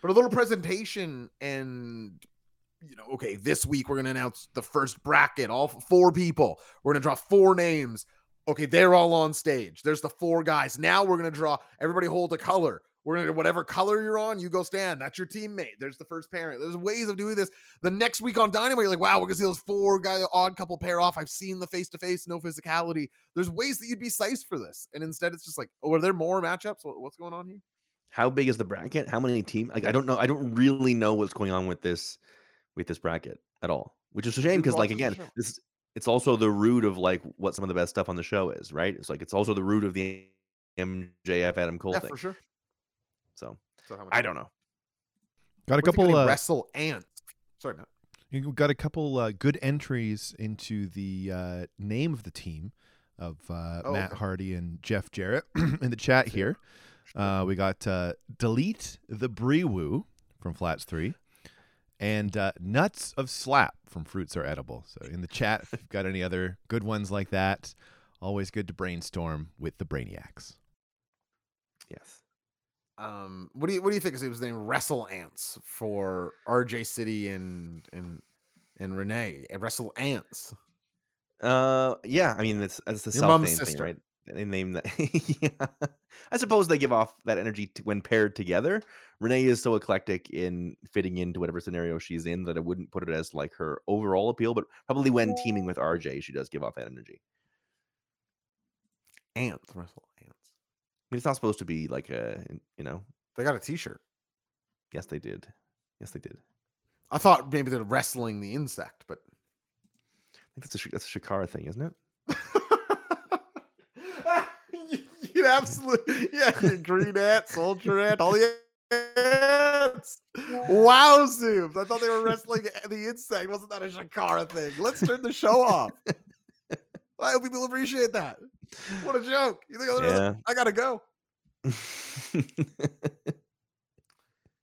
But a little presentation and you know, okay, this week we're gonna announce the first bracket, all four people. We're gonna draw four names. Okay, they're all on stage. There's the four guys. Now we're gonna draw. Everybody hold a color. We're gonna whatever color you're on, you go stand. That's your teammate. There's the first parent. There's ways of doing this. The next week on Dynamite, you're like, wow, we're gonna see those four guy the odd couple pair off. I've seen the face to face, no physicality. There's ways that you'd be sized for this, and instead it's just like, oh, are there more matchups? What's going on here? How big is the bracket? How many team? Like I don't know. I don't really know what's going on with this with this bracket at all, which is a shame because like again, this it's also the root of like what some of the best stuff on the show is, right? It's like it's also the root of the MJF Adam Cole Yeah, thing. for sure. So So how much I don't know. Got a What's couple. Uh, wrestle ants. Sorry, Matt. you got a couple uh, good entries into the uh, name of the team of uh, Oh, Matt okay. Hardy and Jeff Jarrett in the chat here. Uh, we got uh, delete the Breewoo from Flats Three, and uh, nuts of slap from Fruits Are Edible. So in the chat, if you've got any other good ones like that, always good to brainstorm with the Brainiacs. Yes. Um, what do you what do you think? Is it was named Wrestle Ants for RJ City and and and Renee? Uh, Wrestle Ants. Uh, yeah. I mean, it's it's the Your South thing, right? They name that. yeah. I suppose they give off that energy t- when paired together. Renee is so eclectic in fitting into whatever scenario she's in that I wouldn't put it as like her overall appeal, but probably when teaming with RJ, she does give off that energy. Ants. Wrestle mean, it's not supposed to be like a, you know. They got a T-shirt. Yes, they did. Yes, they did. I thought maybe they're wrestling the insect, but I think that's a that's a Shakara thing, isn't it? you'd absolutely yeah, you green ant, soldier ant, all the ants. Wow, Zubes. I thought they were wrestling the insect. Wasn't that a Shakara thing? Let's turn the show off. I hope people appreciate that. What a joke. You think other Yeah. I gotta go.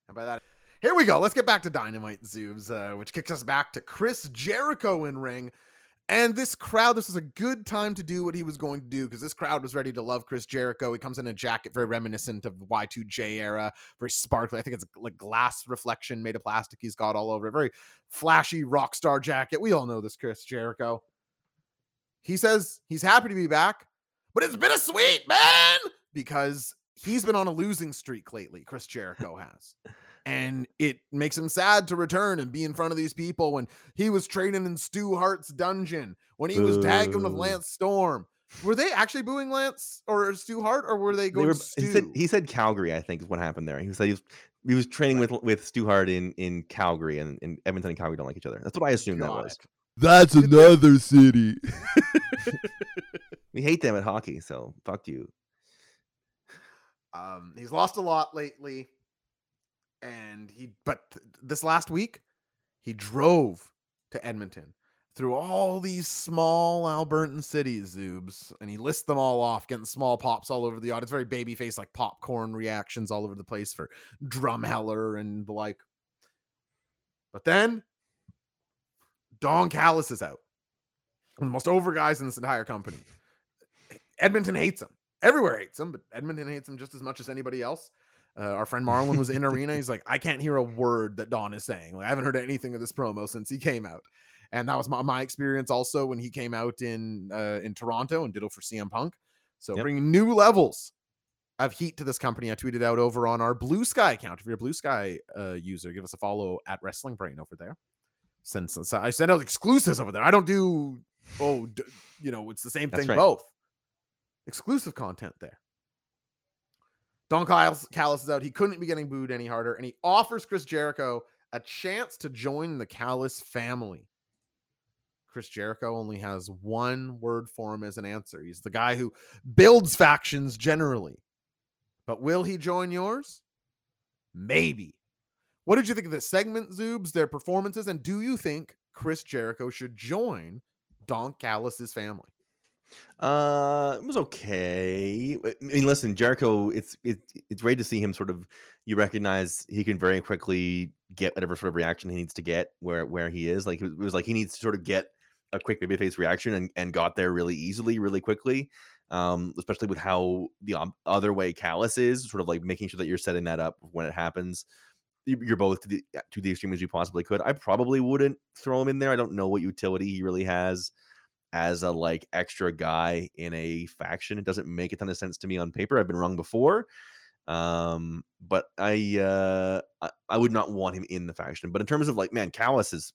And by that, here we go. Let's get back to Dynamite Zubes, uh, which kicks us back to Chris Jericho in ring. And this crowd, this is a good time to do what he was going to do because this crowd was ready to love Chris Jericho. He comes in a jacket very reminiscent of the Y2J era, very sparkly. I think it's like glass reflection made of plastic he's got all over it. Very flashy rock star jacket. We all know this Chris Jericho. He says he's happy to be back, but it's bittersweet, man, because he's been on a losing streak lately. Chris Jericho has. And it makes him sad to return and be in front of these people when he was training in Stu Hart's dungeon, when he was tagging with Lance Storm. Were they actually booing Lance or Stu Hart, or were they They going were, Stu? he said he said Calgary, I think is what happened there. He said he was he was training with with Stu Hart in in Calgary, and, and Edmonton and Calgary don't like each other. That's what I assumed that was. it. That's another city. We hate them at hockey, so fuck you. Um, he's lost a lot lately, and he but th- this last week he drove to Edmonton through all these small Albertan cities, Zubes, and he lists them all off, getting small pops all over the audience, very baby face like popcorn reactions all over the place for Drumheller and the like. But then Don Callis is out, one of the most over guys in this entire company. Edmonton hates him. Everywhere hates him, but Edmonton hates him just as much as anybody else. Uh, our friend Marlon was in arena. He's like, I can't hear a word that Don is saying. Like, I haven't heard anything of this promo since he came out. And that was my, my experience also when he came out in uh, in Toronto and did it for CM Punk. So Yep. bringing new levels of heat to this company. I tweeted out over on our Blue Sky account. If you're a Blue Sky uh, user, give us a follow at Wrestling Brain over there. Since, since I send out exclusives over there, I don't do oh d- you know it's the same That's thing right. both. Exclusive content there. Don Callis, Callis is out. He couldn't be getting booed any harder, and he offers Chris Jericho a chance to join the Callis family. Chris Jericho only has one word for him as an answer. He's the guy who builds factions generally. But will he join yours? Maybe. What did you think of this segment, Zubes, their performances, and do you think Chris Jericho should join Don Callis's family? Uh, it was okay. I mean, listen, Jericho. It's it's it's great to see him sort of. You recognize he can very quickly get whatever sort of reaction he needs to get where where he is. Like it was like he needs to sort of get a quick babyface reaction and, and got there really easily, really quickly. Um, especially with how the um, other way Callis is, sort of like making sure that you're setting that up when it happens. You- You're both to the to the extreme as you possibly could. I probably wouldn't throw him in there. I don't know what utility he really has as a like extra guy in a faction. It doesn't make a ton of sense to me on paper. I've been wrong before. Um, but I uh I, I would not want him in the faction. But in terms of like, man, Callis is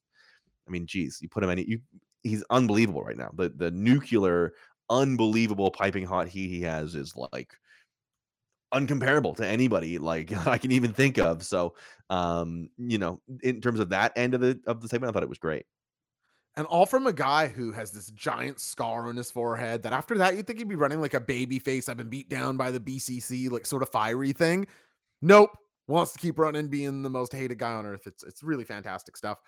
I mean, geez, you put him any you he's unbelievable right now. The the nuclear, unbelievable piping hot heat he has is like uncomparable to anybody like I can even think of. So um, you know, in terms of that end of the of the segment, I thought it was great. And all from a guy who has this giant scar on his forehead that after that you'd think he'd be running like a baby face. I've been beat down by the BCC, like sort of fiery thing. Nope. Wants to keep running, being the most hated guy on earth. It's it's really fantastic stuff.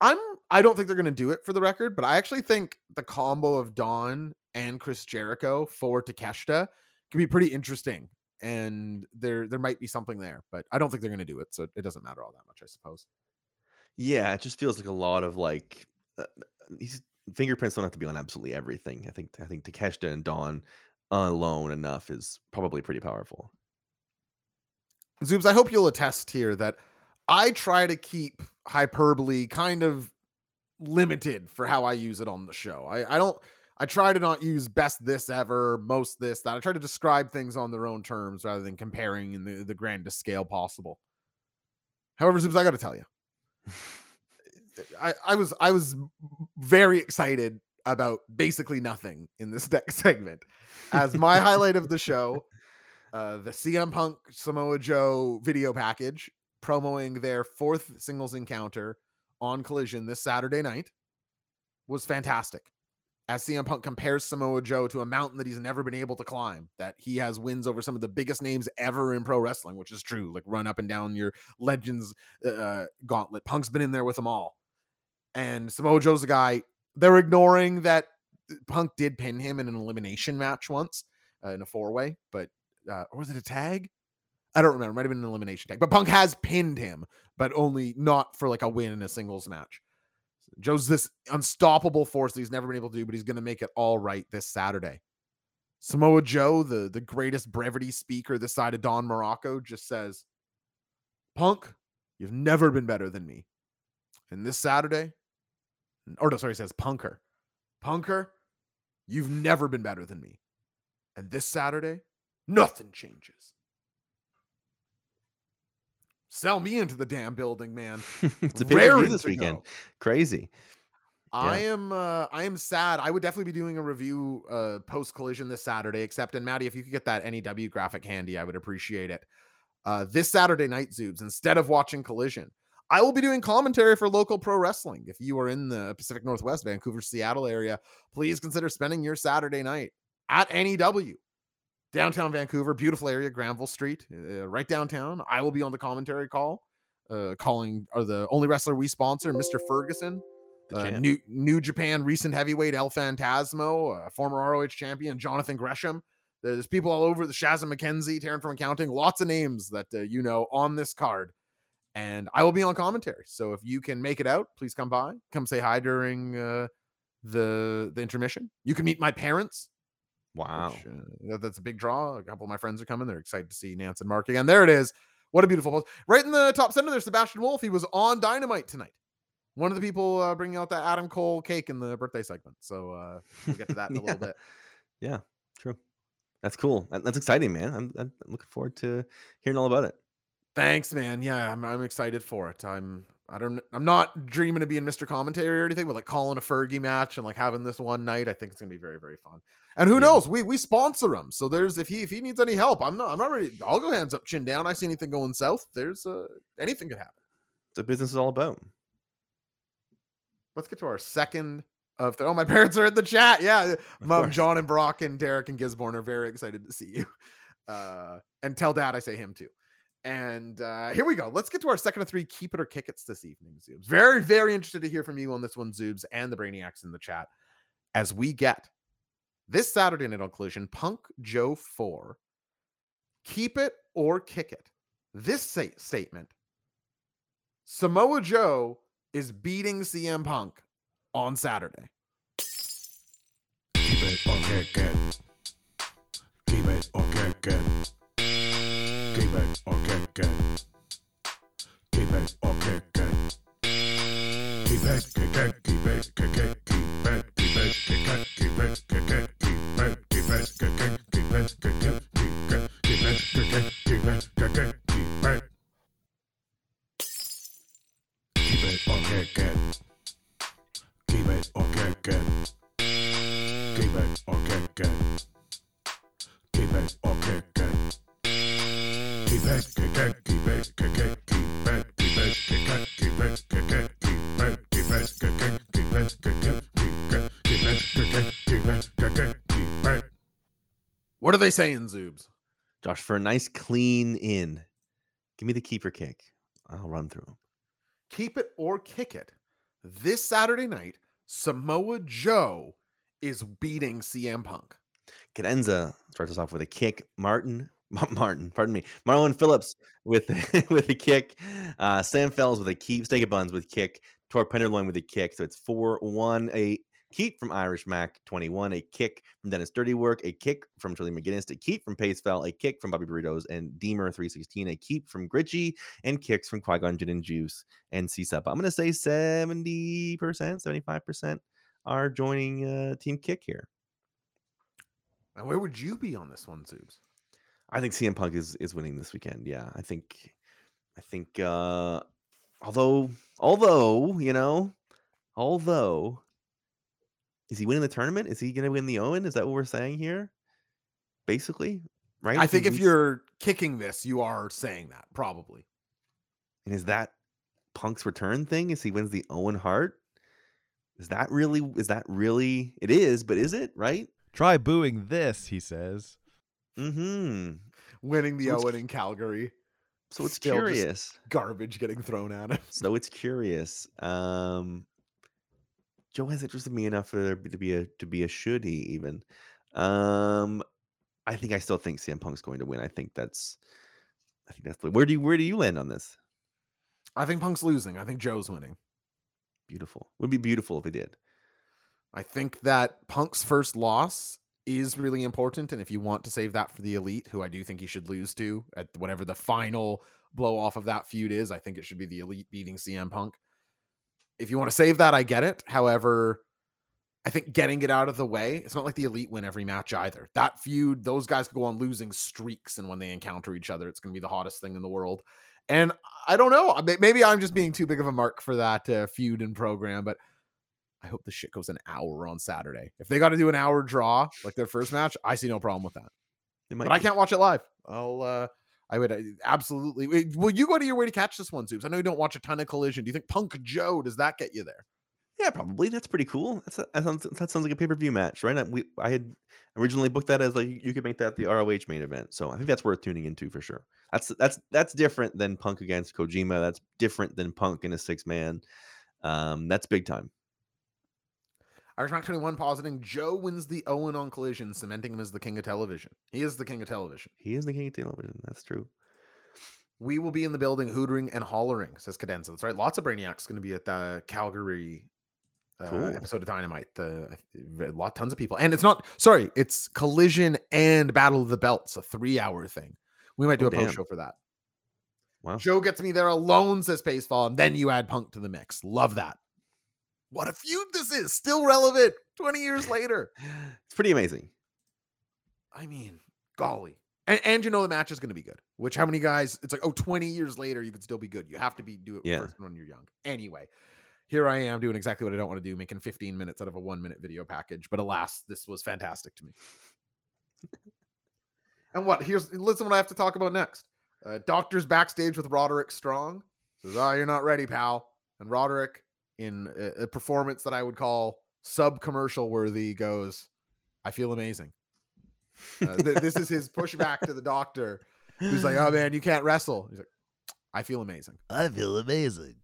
I'm I don't think they're gonna do it for the record, but I actually think the combo of Don and Chris Jericho for Takeshita can be pretty interesting. And there there might be something there, but I don't think they're gonna do it. So it doesn't matter all that much, I suppose. Yeah, it just feels like a lot of like uh, these fingerprints don't have to be on absolutely everything. I think I think Takeshita and Don alone enough is probably pretty powerful. Zubes, I hope you'll attest here that I try to keep hyperbole kind of limited for how I use it on the show. I, I don't I try to not use best this ever, most this, that. I try to describe things on their own terms rather than comparing in the, the grandest scale possible. However, Zubes, I gotta tell you. I, I was I was very excited about basically nothing in this next segment. As my highlight of the show, uh, the CM Punk Samoa Joe video package promoting their fourth singles encounter on Collision this Saturday night was fantastic. As CM Punk compares Samoa Joe to a mountain that he's never been able to climb, that he has wins over some of the biggest names ever in pro wrestling, which is true. Like run up and down your legends uh, gauntlet. Punk's been in there with them all. And Samoa Joe's a guy, they're ignoring that Punk did pin him in an elimination match once uh, in a four way, but uh, or was it a tag? I don't remember. It might have been an elimination tag, but Punk has pinned him, but only not for like a win in a singles match. Joe's this unstoppable force that he's never been able to do, but he's going to make it all right this Saturday. Samoa Joe, the, the greatest brevity speaker this side of Don Muraco, just says, Punk, you've never been better than me. And this Saturday, or no, sorry, says Punker. Punker, you've never been better than me. And this Saturday, nothing changes. Sell me into the damn building, man. it's a big review this weekend. go. Crazy. I am uh I am sad. I would definitely be doing a review uh post collision this Saturday, except and Maddie, if you could get that NEW graphic handy, I would appreciate it. Uh this Saturday night, Zubes, instead of watching collision, I will be doing commentary for local pro wrestling. If you are in the Pacific Northwest, Vancouver, Seattle area, please consider spending your Saturday night at NEW. Downtown Vancouver, beautiful area, Granville Street, uh, right downtown. I will be on the commentary call, uh, calling are the only wrestler we sponsor, Mr. Ferguson, uh. New New Japan recent heavyweight El Phantasmo, uh, former ROH champion Jonathan Gresham. There's people all over the Shazza McKenzie, Taryn from Accounting, lots of names that uh, you know on this card. And I will be on commentary. So if you can make it out, please come by. Come say hi during uh, the the intermission. You can meet my parents. Wow. which, uh, that- that's a big draw. A couple of my friends are coming. They're excited to see Nance and Mark again. There it is. What a beautiful post. Right in the top center there, Sebastian Wolf. He was on Dynamite tonight. One of the people uh, bringing out that Adam Cole cake in the birthday segment. So uh, we'll get to that in a little bit. Yeah, true. That's cool. That's exciting, man. I'm I'm looking forward to hearing all about it. Thanks, man. Yeah, I'm, I'm excited for it. I'm I don't I'm not dreaming of being Mr. Commentary or anything, but like calling a Fergie match and like having this one night, I think it's gonna be very, very fun. And who Yeah. knows? We we sponsor him. So there's if he if he needs any help, I'm not I'm not ready. I'll go hands up, chin down. I see anything going south. There's uh anything could happen. What business is all about. Let's get to our second of the, oh my parents are in the chat. Yeah. Mom. John and Brock and Derek and Gisborne are very excited to see you. Uh and tell dad I say him too. And uh here we go. Let's get to our second of three keep it or kick it's this evening, Zubes. Very, very interested to hear from you on this one, Zubes, and the Brainiacs in the chat as we get this Saturday night on Collision, Punk Joe 4. Keep it or kick it. This sa- statement Samoa Joe is beating CM Punk on Saturday. Keep it or kick it. Keep it or kick it. Keep it or kick it. Keep it or kick it. Keep it, kick it, keep it, kick it, keep it, keep it, kick it, keep it, kick it, keep it, keep it, kick it, keep it, kick it, What are they saying, Zubes? Josh, for a nice clean in, give me the keeper kick. I'll run through them. Keep it or kick it. This Saturday night, Samoa Joe is beating CM Punk. Cadenza starts us off with a kick. Martin, Ma- Martin, pardon me, Marlon Phillips with with a kick. Uh, Sam Fells with a keep. Steak Buns with kick. Tor Penderloin with a kick. So it's four one. A keep from Irish Mac twenty one. A kick from Dennis Dirty Work. A kick from Charlie McGinnis. A keep from Pace Pacefell. A kick from Bobby Burritos and Deemer three sixteen. A keep from Gritchy and kicks from Qui Gon Gin and Juice and C Sup. I'm gonna say seventy percent, seventy five percent are joining uh, Team Kick here. Now, where would you be on this one, Zubes? I think CM Punk is is winning this weekend. Yeah, I think, I think. uh Although, although you know, although, is he winning the tournament? Is he going to win the Owen? Is that what we're saying here? Basically, right? I He think if you're kicking this, you are saying that probably. and is that Punk's return thing? Is he wins the Owen Hart? Is that really? Is that really? It is, but is it right? Try booing this, he says. Hmm. Winning the So Owen in Calgary, So it's Still curious. garbage getting thrown at him. So it's curious. Um, Joe has interested me enough for there to be a to be a should he even. Um, I think I still think CM Punk's going to win. I think that's. I think that's where do you where do you land on this? I think Punk's losing. I think Joe's winning. Beautiful. Would be beautiful if he did. I think that Punk's first loss is really important. And if you want to save that for the elite, who I do think he should lose to at whatever the final blow off of that feud is, I think it should be the elite beating CM Punk. If you want to save that, I get it. However, I think getting it out of the way, it's not like the elite win every match either. That feud, those guys go on losing streaks, and when they encounter each other, it's going to be the hottest thing in the world. And I don't know. Maybe I'm just being too big of a mark for that uh, feud and program, but I hope the shit goes an hour on Saturday. If they got to do an hour draw like their first match, I see no problem with that. But I can't watch it live. I'll uh I would uh, absolutely will you go to your way to catch this one, Zubes? I know you don't watch a ton of collision. Do you think Punk Joe does that get you there? Yeah, probably. That's pretty cool. That's a, that sounds that sounds like a pay per view match, right? I, we I had originally booked that as like you could make that the ROH main event, so I think that's worth tuning into for sure. That's that's that's different than Punk against Kojima. That's different than Punk in a six man. Um, that's big time. Irish Mac 21 positing Joe wins the Owen on collision, cementing him as the king of television. He is the king of television. He is the king of television. That's true. We will be in the building hootering and hollering, says Cadenza. That's right. Lots of Brainiacs going to be at the Calgary uh, Cool. episode of Dynamite. The a lot, tons of people, and it's not sorry, it's Collision and Battle of the Belts, a three-hour thing. We might do Oh, a post show for that. Wow. Joe gets me there alone, says Pacefall, and then you add Punk to the mix. Love that. What a feud this is, still relevant 20 years later. It's pretty amazing. I mean, golly. And, and you know the match is going to be good. Which how many guys? It's like oh, 20 years later you could still be good. You have to be do it Yeah. first when you're young. Anyway, here I am doing exactly what I don't want to do, making 15 minutes out of a one minute video package. But alas, this was fantastic to me. and what? Here's listen. What I have to talk about next. Uh, doctors backstage with Roderick Strong says, "Oh, you're not ready, pal." And Roderick, in a, a performance that I would call sub commercial worthy, goes, "I feel amazing." Uh, th- this is his pushback to the doctor, who's like, "Oh man, you can't wrestle." He's like, "I feel amazing." I feel amazing.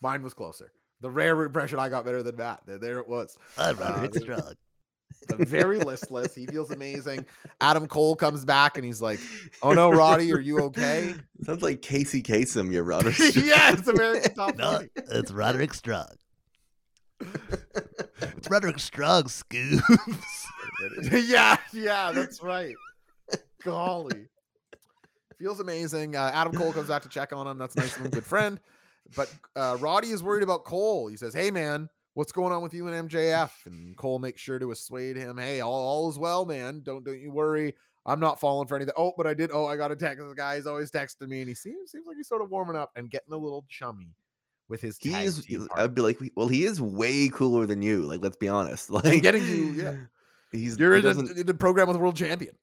Mine was closer. The rare impression I got better than that. There, there it was. I'm Uh, Strong. The very listless. He feels amazing. Adam Cole comes back and he's like, "Oh no, Roddy, are you okay?" Sounds like Casey Kasem, your brother. yeah, it's American Top No, 40. it's Roderick Strong. It's Roderick Strong, Scoops. yeah, yeah, that's right. Golly. Feels amazing. Uh, Adam Cole comes back to check on him. That's a nice of him. Good friend. But uh, Roddy is worried about Cole. He says, Hey, man, what's going on with you and MJF? And Cole makes sure to assuade him. Hey, all, all is well, man. Don't don't you worry. I'm not falling for anything. Oh, but I did. Oh, I got a text. The guy. He's always texting me, and he seems seems like he's sort of warming up and getting a little chummy with his. He is. Uh, I'd be like, well, he is way cooler than you. Like, let's be honest. Like, getting you, yeah. He's You're he in the, in the program with a world champion.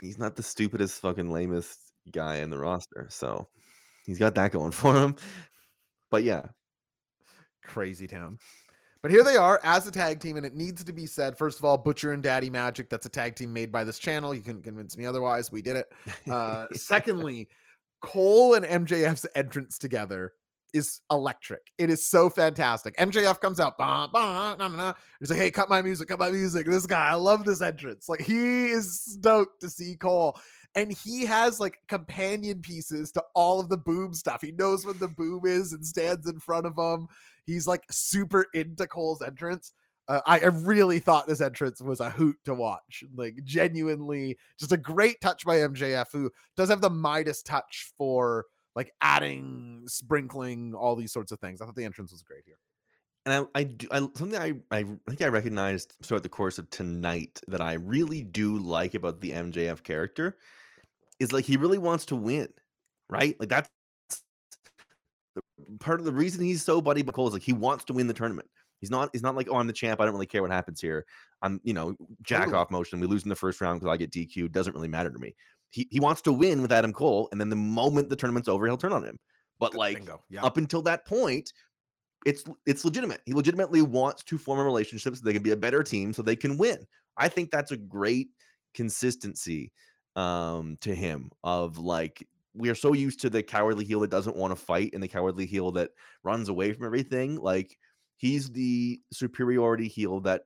he's not the stupidest fucking lamest guy in the roster. So he's got that going for him. But yeah, Crazy town. But here they are as a tag team, and it needs to be said. First of all, Butcher and Daddy Magic, that's a tag team made by this channel. You couldn't convince me otherwise. We did it. Uh, secondly, Cole and MJF's entrance together is electric. It is so fantastic. MJF comes out, bah, bah, nah, nah, nah. he's like, hey, cut my music, cut my music. This guy, I love this entrance. Like, he is stoked to see Cole. And he has like companion pieces to all of the boom stuff. He knows when the boom is and stands in front of him. He's like super into Cole's entrance. Uh, I, really thought this entrance was a hoot to watch. Like genuinely, just a great touch by MJF, who does have the Midas touch for like adding, sprinkling, all these sorts of things. I thought the entrance was great here. and I, I do I, something I, I think I recognized throughout the course of tonight that I really do like about the MJF character is like he really wants to win, right? Like that's the, part of the reason he's so buddy but Cole is like he wants to win the tournament. He's not. He's not like, oh, I'm the champ. I don't really care what happens here. I'm, you know, jack off motion. We lose in the first round because I get DQ. Doesn't really matter to me. He he wants to win with Adam Cole, and then the moment the tournament's over, he'll turn on him. But like Yeah. up until that point, it's it's legitimate. He legitimately wants to form a relationship so they can be a better team, so they can win. I think that's a great consistency um to him of like we are so used to the cowardly heel that doesn't want to fight and the cowardly heel that runs away from everything. Like he's the superiority heel that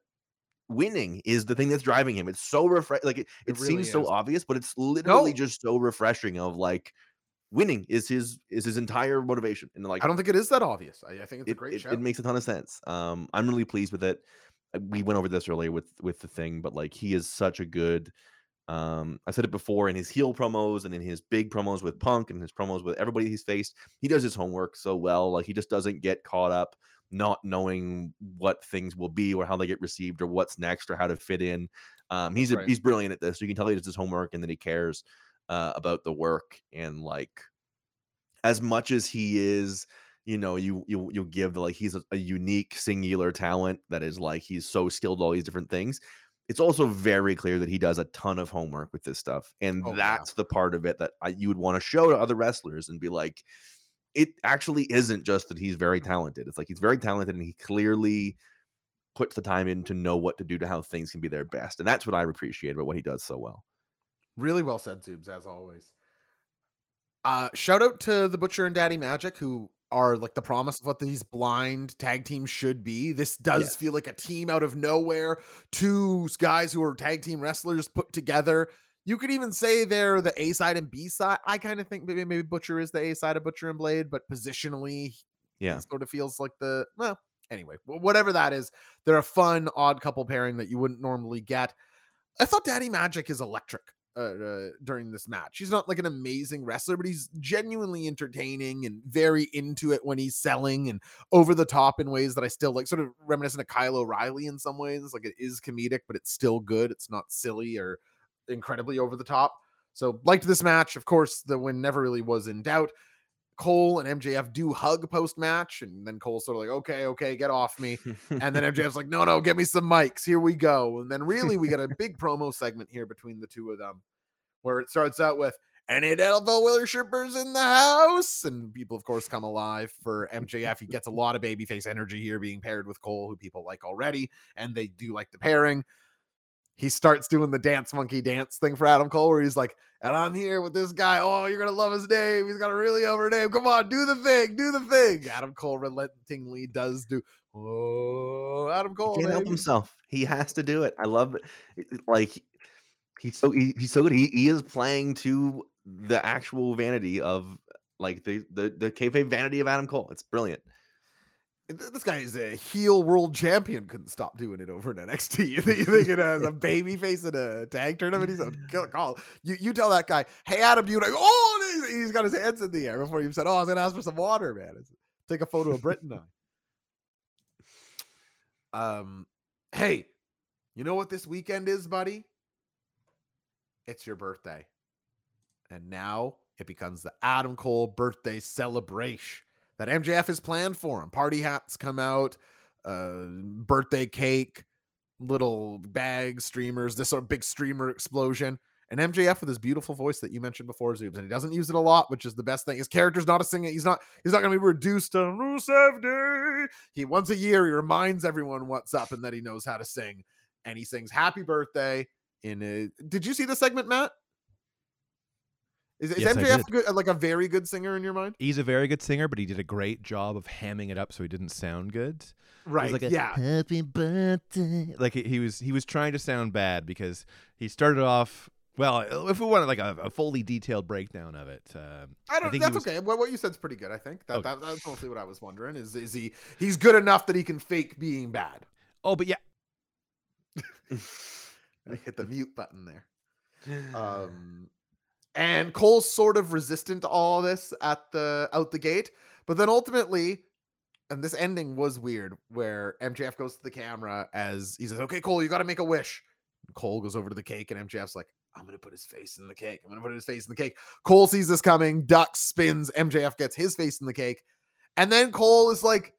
winning is the thing that's driving him. It's so refresh like it, It it, really seems so obvious, but it's literally No. just so refreshing of like winning is his is his entire motivation. And like I don't think it is that obvious. I, I think it's a it, great it, show. it makes a ton of sense. Um, I'm really pleased with it. Uh, We went over this earlier with with the thing, but like he is such a good. Um, I said it before in his heel promos and in his big promos with Punk and his promos with everybody he's faced. He does his homework so well. Like he just doesn't get caught up not knowing what things will be or how they get received or what's next or how to fit in. Um, he's a, Right. he's brilliant at this. So you can tell he does his homework and that he cares uh, about the work and like as much as he is you know you you you give like he's a, a unique singular talent that is like he's so skilled at all these different things it's also very clear that he does a ton of homework with this stuff and Oh, that's the part of it that I, you would want to show to other wrestlers and be like it actually isn't just that he's very talented it's like he's very talented and he clearly puts the time in to know what to do to how things can be their best and that's what i appreciate about what he does so well Really well said, Zubes, as always. Uh, shout out to the Butcher and Daddy Magic, who are like the promise of what these blind tag teams should be. This does Yes. feel like a team out of nowhere. Two guys who are tag team wrestlers put together. You could even say they're the A side and B side. I kind of think maybe maybe Butcher is the A side of Butcher and Blade, but positionally, yeah sort of feels like the well anyway whatever that is they're a fun odd couple pairing that you wouldn't normally get i thought daddy magic is electric uh, uh, during this match. He's not like an amazing wrestler but he's genuinely entertaining and very into it when he's selling and over the top in ways that i still like sort of reminiscent of kyle o'reilly in some ways. Like it is comedic but it's still good. It's not silly or incredibly over the top. So liked this match. Of course the win never really was in doubt Cole and MJF do hug post match, and then Cole's sort of like, okay, okay, get off me. And then MJF's like, no, no, get me some mics. Here we go. And then really we get a big promo segment here between the two of them where it starts out with any elbow worshippers in the house. And people, of course, come alive for MJF. He gets a lot of babyface energy here being paired with Cole, who people like already, and they do like the pairing. He starts doing the dance monkey dance thing for Adam Cole, where he's like, and I'm here with this guy. Oh, you're gonna love his name. He's got a really over name. Come on, do the thing, do the thing. Adam Cole relentingly does do. Oh, Adam Cole. can't help himself. He has to do it. I love it- Like he's so he, he's so good. He, he is playing to the actual vanity of like the the the kayfabe vanity of Adam Cole. It's brilliant. Th- this guy is a heel world champion. Couldn't stop doing it over in NXT. You think, you think it as a baby face in a tag tournament? He's a call. You you tell that guy, hey Adam, do you like? Oh, he's- got his hands in the air before you said, oh, I was gonna ask for some water, man. It's- take a photo of Britain. Um, hey, you know what this weekend is, buddy? It's your birthday. And now it becomes the Adam Cole birthday celebration that MJF has planned for him. Party hats come out, uh, birthday cake, little bag streamers, this sort of big streamer explosion. And MJF with his beautiful voice that you mentioned before, Zubes, and he doesn't use it a lot, which is the best thing. His character's not a singer. He's not. He's not going to be reduced to Rusev Day. He once a year he reminds everyone what's up and that he knows how to sing, and he sings "Happy Birthday." In a, did you see the segment, Matt? Is, is Yes, MJF good, like a very good singer in your mind? He's a very good singer, but he did a great job of hamming it up so he didn't sound good. Right. like a yeah. Happy birthday. Like he, he was he was trying to sound bad because he started off well. If we wanted like a, a fully detailed breakdown of it, um, I don't. think that's was- okay. What, what you said's pretty good. I think that, Okay. that that's mostly what I was wondering. Is is he he's good enough that he can fake being bad? oh, but yeah, I hit the mute button there. Um, and Cole's sort of resistant to all this at the out the gate, but then ultimately, and this ending was weird, where MJF goes to the camera as he says, "Okay, Cole, you got to make a wish." And Cole goes over to the cake, and MJF's like, "I'm gonna put his face in the cake. I'm gonna put his face in the cake." Cole sees this coming, ducks, spins. MJF gets his face in the cake, and then Cole is like,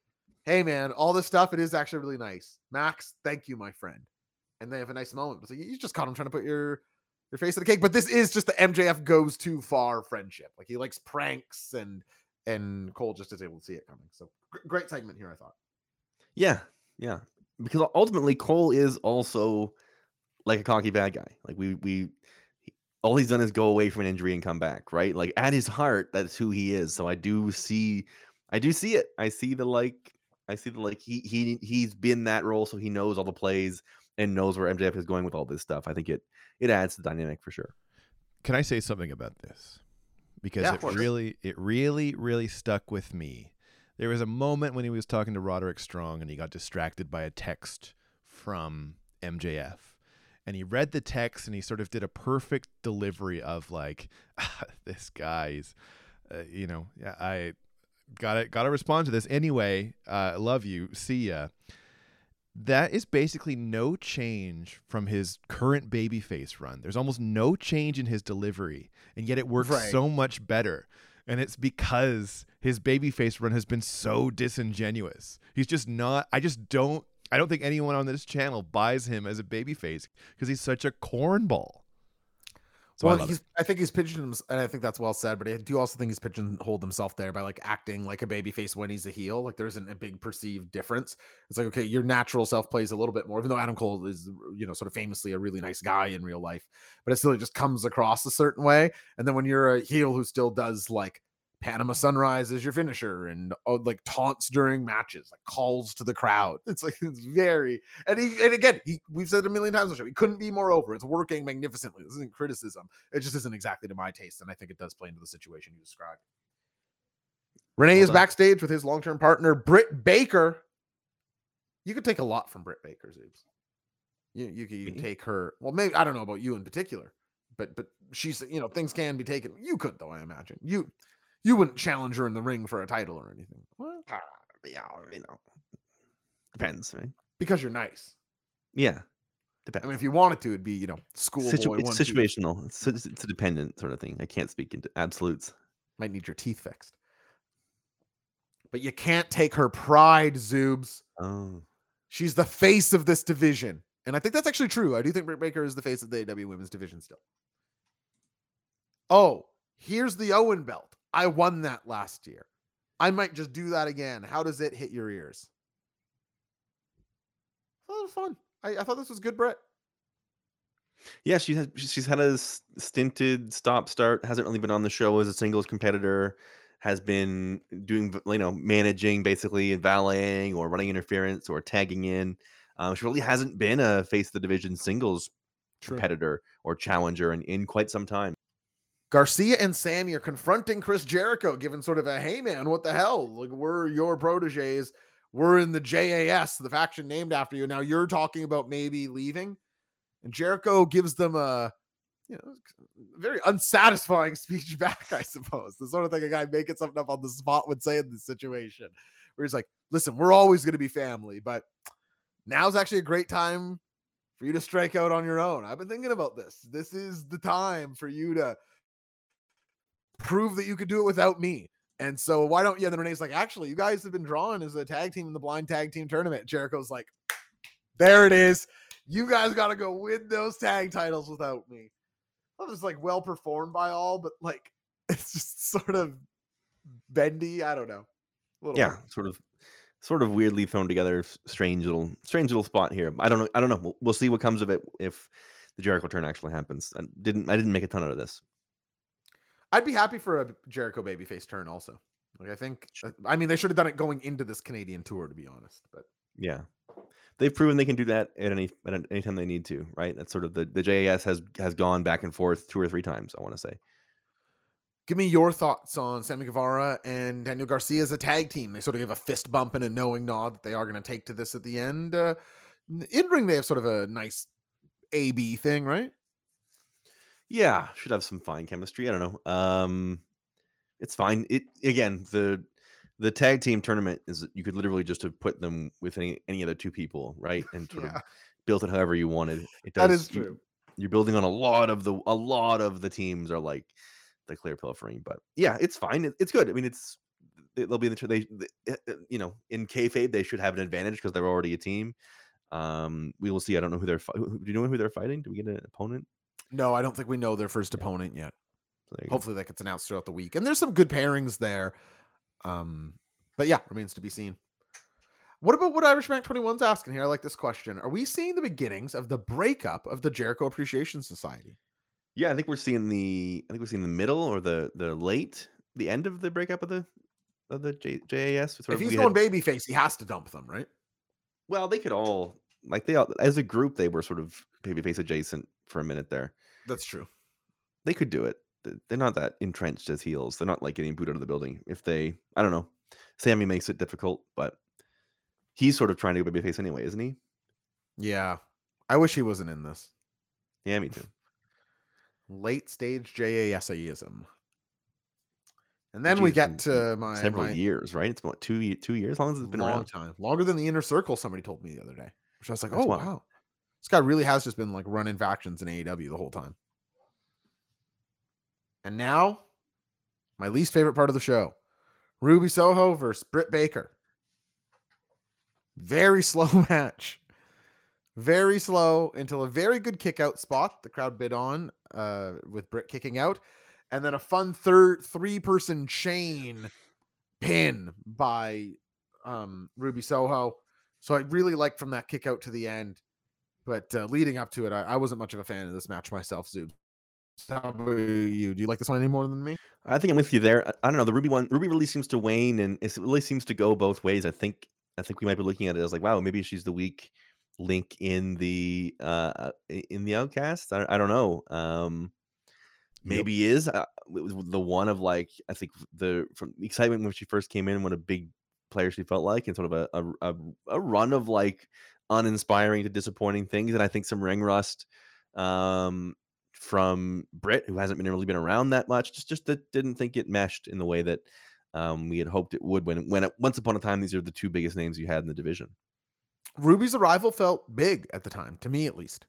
"Hey, man, all this stuff it is actually really nice. Max, thank you, my friend." And they have a nice moment. It's like you just caught him trying to put your your face of the cake. But this is just the MJF goes too far friendship. Like he likes pranks and and Cole just is able to see it coming. So gr- great segment here, I thought. Yeah, yeah. Because ultimately, Cole is also like a cocky bad guy. Like we we all he's done is go away from an injury and come back, right? Like at his heart, that's who he is. So I do see, I do see it. I see the like, I see the like. He he he's been that role, so he knows all the plays and knows where MJF is going with all this stuff. I think it it adds to the dynamic for sure. Can I say something about this? Because Yeah, it really, it really, really stuck with me. There was a moment when he was talking to Roderick Strong and he got distracted by a text from MJF. And he read the text and he sort of did a perfect delivery of like, this guy's, uh, you know, yeah, I got to got to respond to this anyway. Uh, love you. See ya that is basically no change from his current babyface run. There's almost no change in his delivery, and yet it works Right. so much better. And it's because his babyface run has been so disingenuous. He's just not. I just don't. I don't think anyone on this channel buys him as a babyface because he's such a cornball. I well, he's, I think he's himself, and I think that's well said. But I do also think he's pigeonholed himself there by like acting like a babyface when he's a heel. Like there isn't a big perceived difference. It's like okay, your natural self plays a little bit more, even though Adam Cole is you know sort of famously a really nice guy in real life, but it still just comes across a certain way. And then when you're a heel who still does like Panama Sunrise as your finisher and oh, like taunts during matches, like calls to the crowd. It's like it's very and he and again he we've said it a million times on the show. He couldn't be more over. It's working magnificently. This isn't criticism. It just isn't exactly to my taste, and I think it does play into the situation you described. Renee Well is backstage with his long-term partner Britt Baker. You could take a lot from Britt Baker, Zubes. You you can, you can take her. Well, maybe I don't know about you in particular, but but she's you know things can be taken. You could though, I imagine. You you wouldn't challenge her in the ring for a title or anything. Well, Ah, yeah, you know, depends, right? because you're nice. Yeah, depends. I mean, if you wanted to, it'd be you know schoolboy. Situ- it's two. situational. It's, it's it's a dependent sort of thing. I can't speak into absolutes. Might need your teeth fixed. But you can't take her pride, Zubes. Oh, She's the face of this division. And I think that's actually true. I do think Britt Baker is the face of the AW women's division still. Oh, here's the Owen belt. I won that last year. I might just do that again. How does it hit your ears? It was fun. I, I thought this was good, Brett. yeah. She has she's had a stinted stop start. Hasn't really been on the show as a singles competitor. Has been doing you know managing basically and valeting or running interference or tagging in. Um, she really hasn't been a face of the division singles competitor or challenger in, in quite some time. Garcia and Sammy are confronting Chris Jericho, giving sort of a hey man, what the hell? Like we're your proteges. we're in the JAS, the faction named after you. Now you're talking about maybe leaving. And Jericho gives them a you know, very unsatisfying speech back, I suppose. The sort of thing a guy making something up on the spot would say in this situation, where he's like, listen, we're always going to be family, but now's actually a great time for you to strike out on your own. I've been thinking about this. This is the time for you to prove that you could do it without me. And so why don't you? And then Renee's like, actually, you guys have been drawn as a tag team in the blind tag team tournament. Jericho's like, there it is. You guys got to go win those tag titles without me. That was like well performed by all, but like it's just sort of bendy. I don't know. Yeah, weird. sort of, sort of weirdly thrown together. Strange little, strange little spot here. I don't know. I don't know. We'll, we'll see what comes of it if the Jericho turn actually happens. I didn't. I didn't make a ton out of this. I'd be happy for a Jericho babyface turn also. Like I think, uh, I mean, they should have done it going into this Canadian tour, to be honest. But Yeah, they've proven they can do that at any at any time they need to. Right. That's sort of the the JAS has has gone back and forth two or three times. I want to say. give me your thoughts on Sammy Guevara and Daniel Garcia as a tag team. They sort of give a fist bump and a knowing nod that they are going to take to this at the end. Uh, in ring, they have sort of a nice A B thing, right? Yeah, should have some fine chemistry. I don't know. Um, it's fine. It again the the tag team tournament is you could literally just have put them with any any other two people, right? And sort Yeah. of built it however you wanted. It does. is you- true. You're building on a lot of the a lot of the teams are like the clear pilfering, but yeah, it's fine. It, it's good. I mean, it's they- they'll be in the they, they uh, uh, you know in kayfabe they should have an advantage because they're already a team. Um, we will see. I don't know who they're. who- Do you know who they're fighting? Do we get an opponent? No, I don't think we know their first opponent yet. So there go. Hopefully, that gets announced throughout the week. And there's some good pairings there. Um, but yeah, remains to be seen. What about what Irish Mac 21's asking here? I like this question. Are we seeing the beginnings of the breakup of the Jericho Appreciation Society? Yeah, I think we're seeing the I think we're seeing the middle or the the late the end of the breakup of the of the J, JAS. If he's going had- babyface, he has to dump them, right? well, they could all like they all as a group they were sort of babyface adjacent for a minute there. That's true. They could do it. They're not that entrenched as heels. They're not like getting booed out of the building. If they, I don't know, Sammy makes it difficult, but he's sort of trying to go babyface anyway, isn't he? Yeah. I wish he wasn't in this. Yeah, me too. Late stage JASism. And then we get to my, Several my years, right? It's about two two years. How long has it been a long around? time, longer than the inner circle. Somebody told me the other day, which I was like, That's oh wild. wow, this guy really has just been like running factions in AEW the whole time. And now, my least favorite part of the show: Ruby Soho versus Britt Baker. Very slow match. Very slow until a very good kick out spot the crowd bid on uh, with Britt kicking out. And then a fun third three person chain pin by um, Ruby Soho. So I really liked from that kick out to the end. But uh, leading up to it, I, I wasn't much of a fan of this match myself, Zoom. How about you? Do you like this one any more than me? I think I'm with you there. I, I don't know. The Ruby one, Ruby really seems to wane, and it really seems to go both ways. I think, I think we might be looking at it as like, wow, maybe she's the weak link in the uh in the Outcast. I, I don't know. Um, maybe is uh, the one of like I think the from the excitement when she first came in, what a big player she felt like, and sort of a a, a, a run of like uninspiring to disappointing things, and I think some ring rust. Um, from Britt, who hasn't been really been around that much, just just that didn't think it meshed in the way that um, we had hoped it would. When when it, once upon a time, these are the two biggest names you had in the division. Ruby's arrival felt big at the time, to me at least.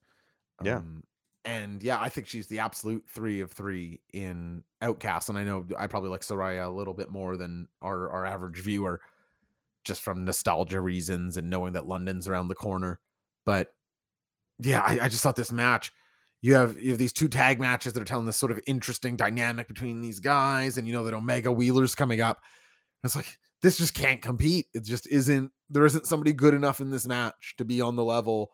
Yeah. Um, and yeah, I think she's the absolute three of three in Outcast. And I know I probably like Saraya a little bit more than our, our average viewer, just from nostalgia reasons and knowing that London's around the corner. But yeah, I, I just thought this match. You have you have these two tag matches that are telling this sort of interesting dynamic between these guys, and you know that Omega Wheeler's coming up. It's like this just can't compete. It just isn't. There isn't somebody good enough in this match to be on the level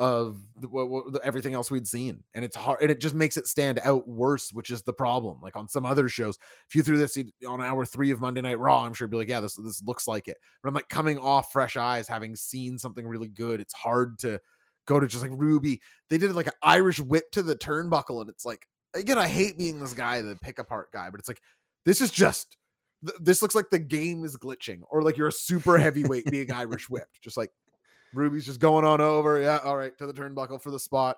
of what, the- everything else we'd seen, and it's hard. And it just makes it stand out worse, which is the problem. Like on some other shows, if you threw this on hour three of Monday Night Raw, I'm sure you'd be like, yeah, this this looks like it. But I'm like coming off fresh eyes, having seen something really good. It's hard to go to just like Ruby. They did like an Irish whip to the turnbuckle, and it's like again, I hate being this guy, the pick apart guy, but it's like this is just th- this looks like the game is glitching, or like you're a super heavyweight being Irish whipped. Just like Ruby's just going on over. Yeah, all right, to the turnbuckle for the spot.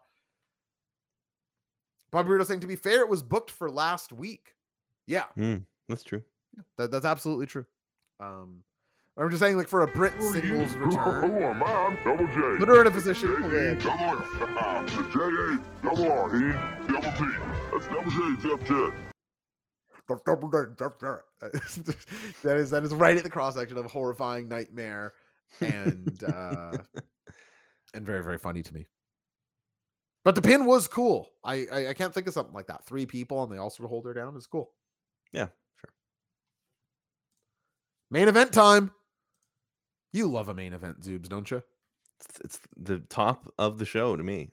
Bobby Roode saying, to be fair, it was booked for last week. Yeah, That's true. that, that's absolutely true. Um, I'm just saying, like for a Britt singles return, Who am I? I'm Double J. put her in a position. J-A, double. The J-A, double R, E, double T. That's Double J, Jeff Jarrett. that is that is right at the cross section of horrifying nightmare and uh and very very funny to me but the pin was cool I, I i can't think of something like that three people and they all sort of hold her down is cool Yeah, sure. main event time you love a main event Zubes don't you It's, it's the top of the show to me.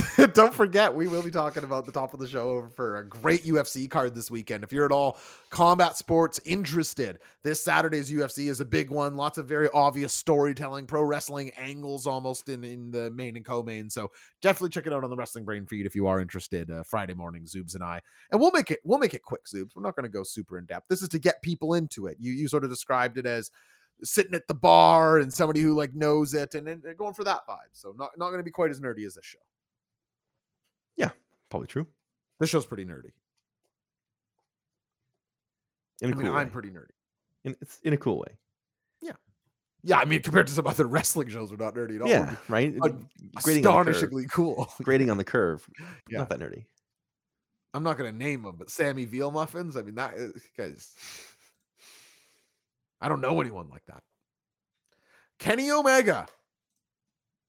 Don't forget, we will be talking about the top of the show for a great UFC card this weekend. If you're at all combat sports interested, this Saturday's UFC is a big one. Lots of very obvious storytelling, pro wrestling angles almost in, in the main and co-main. So definitely check it out on the Wrestling Brain feed if you are interested. Uh, Friday morning, Zubes and I, and we'll make it we'll make it quick, Zubes. We're not going to go super in depth. This is to get people into it. You you sort of described it as sitting at the bar and somebody who like knows it and, and going for that vibe. So not not going to be quite as nerdy as this show. Yeah, probably true. This show's pretty nerdy. In a I mean, cool I'm way. pretty nerdy. In, it's in a cool way. Yeah, Yeah, I mean, compared to some other wrestling shows, we're not nerdy at all. Yeah, right. uh, Grading on the curve. astonishingly cool. Grading on the curve. Yeah. Not that nerdy. I'm not gonna name them, but Sammy Veal muffins. I mean, that is, guys. I don't know anyone like that. Kenny Omega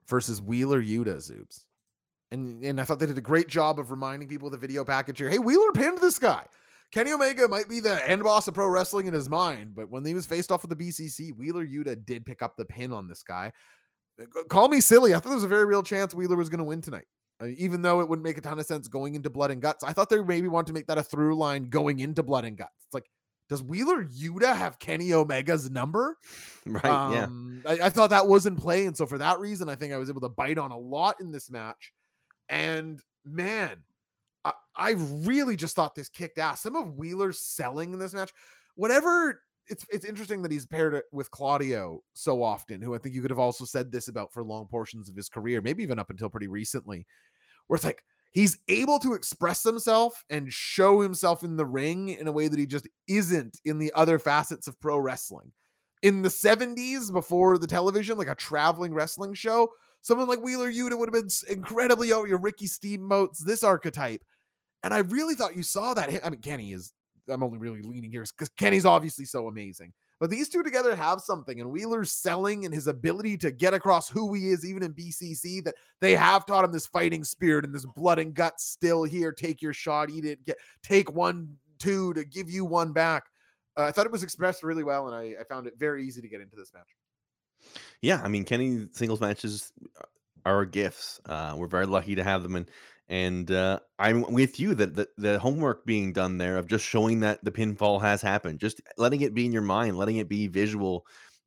versus Wheeler Yuta Zubes. And, and I thought they did a great job of reminding people of the video package here. Hey, Wheeler pinned this guy. Kenny Omega might be the end boss of pro wrestling in his mind, but when he was faced off with the BCC, Wheeler Yuta did pick up the pin on this guy. Uh, Call me silly. I thought there was a very real chance Wheeler was going to win tonight. Uh, even though it wouldn't make a ton of sense going into blood and guts, I thought they maybe want to make that a through line going into blood and guts. It's like, does Wheeler Yuta have Kenny Omega's number? Right. yeah. Um, I, I thought that was in play, and so for that reason, I think I was able to bite on a lot in this match. And man, I, I really just thought this kicked ass. Some of Wheeler's selling in this match, whatever. It's it's interesting that he's paired it with Claudio so often, who I think you could have also said this about for long portions of his career, maybe even up until pretty recently, where it's like he's able to express himself and show himself in the ring in a way that he just isn't in the other facets of pro wrestling in the 70s before the television, like a traveling wrestling show, someone like Wheeler Yuta would have been incredibly oh, out your Ricky Steamboats, this archetype. And I really thought you saw that. I mean, Kenny is, I'm only really leaning here because Kenny's obviously so amazing. But these two together have something, and Wheeler's selling and his ability to get across who he is, even in BCC, that they have taught him this fighting spirit and this blood and guts still here. Take your shot, eat it, get take one, two to give you one back. Uh, I thought it was expressed really well, and I, I found it very easy to get into this match. Yeah, I mean, Kenny singles matches are gifts. Uh, we're very lucky to have them, and and uh, I'm with you that the, the homework being done there of just showing that the pinfall has happened, just letting it be in your mind, letting it be visual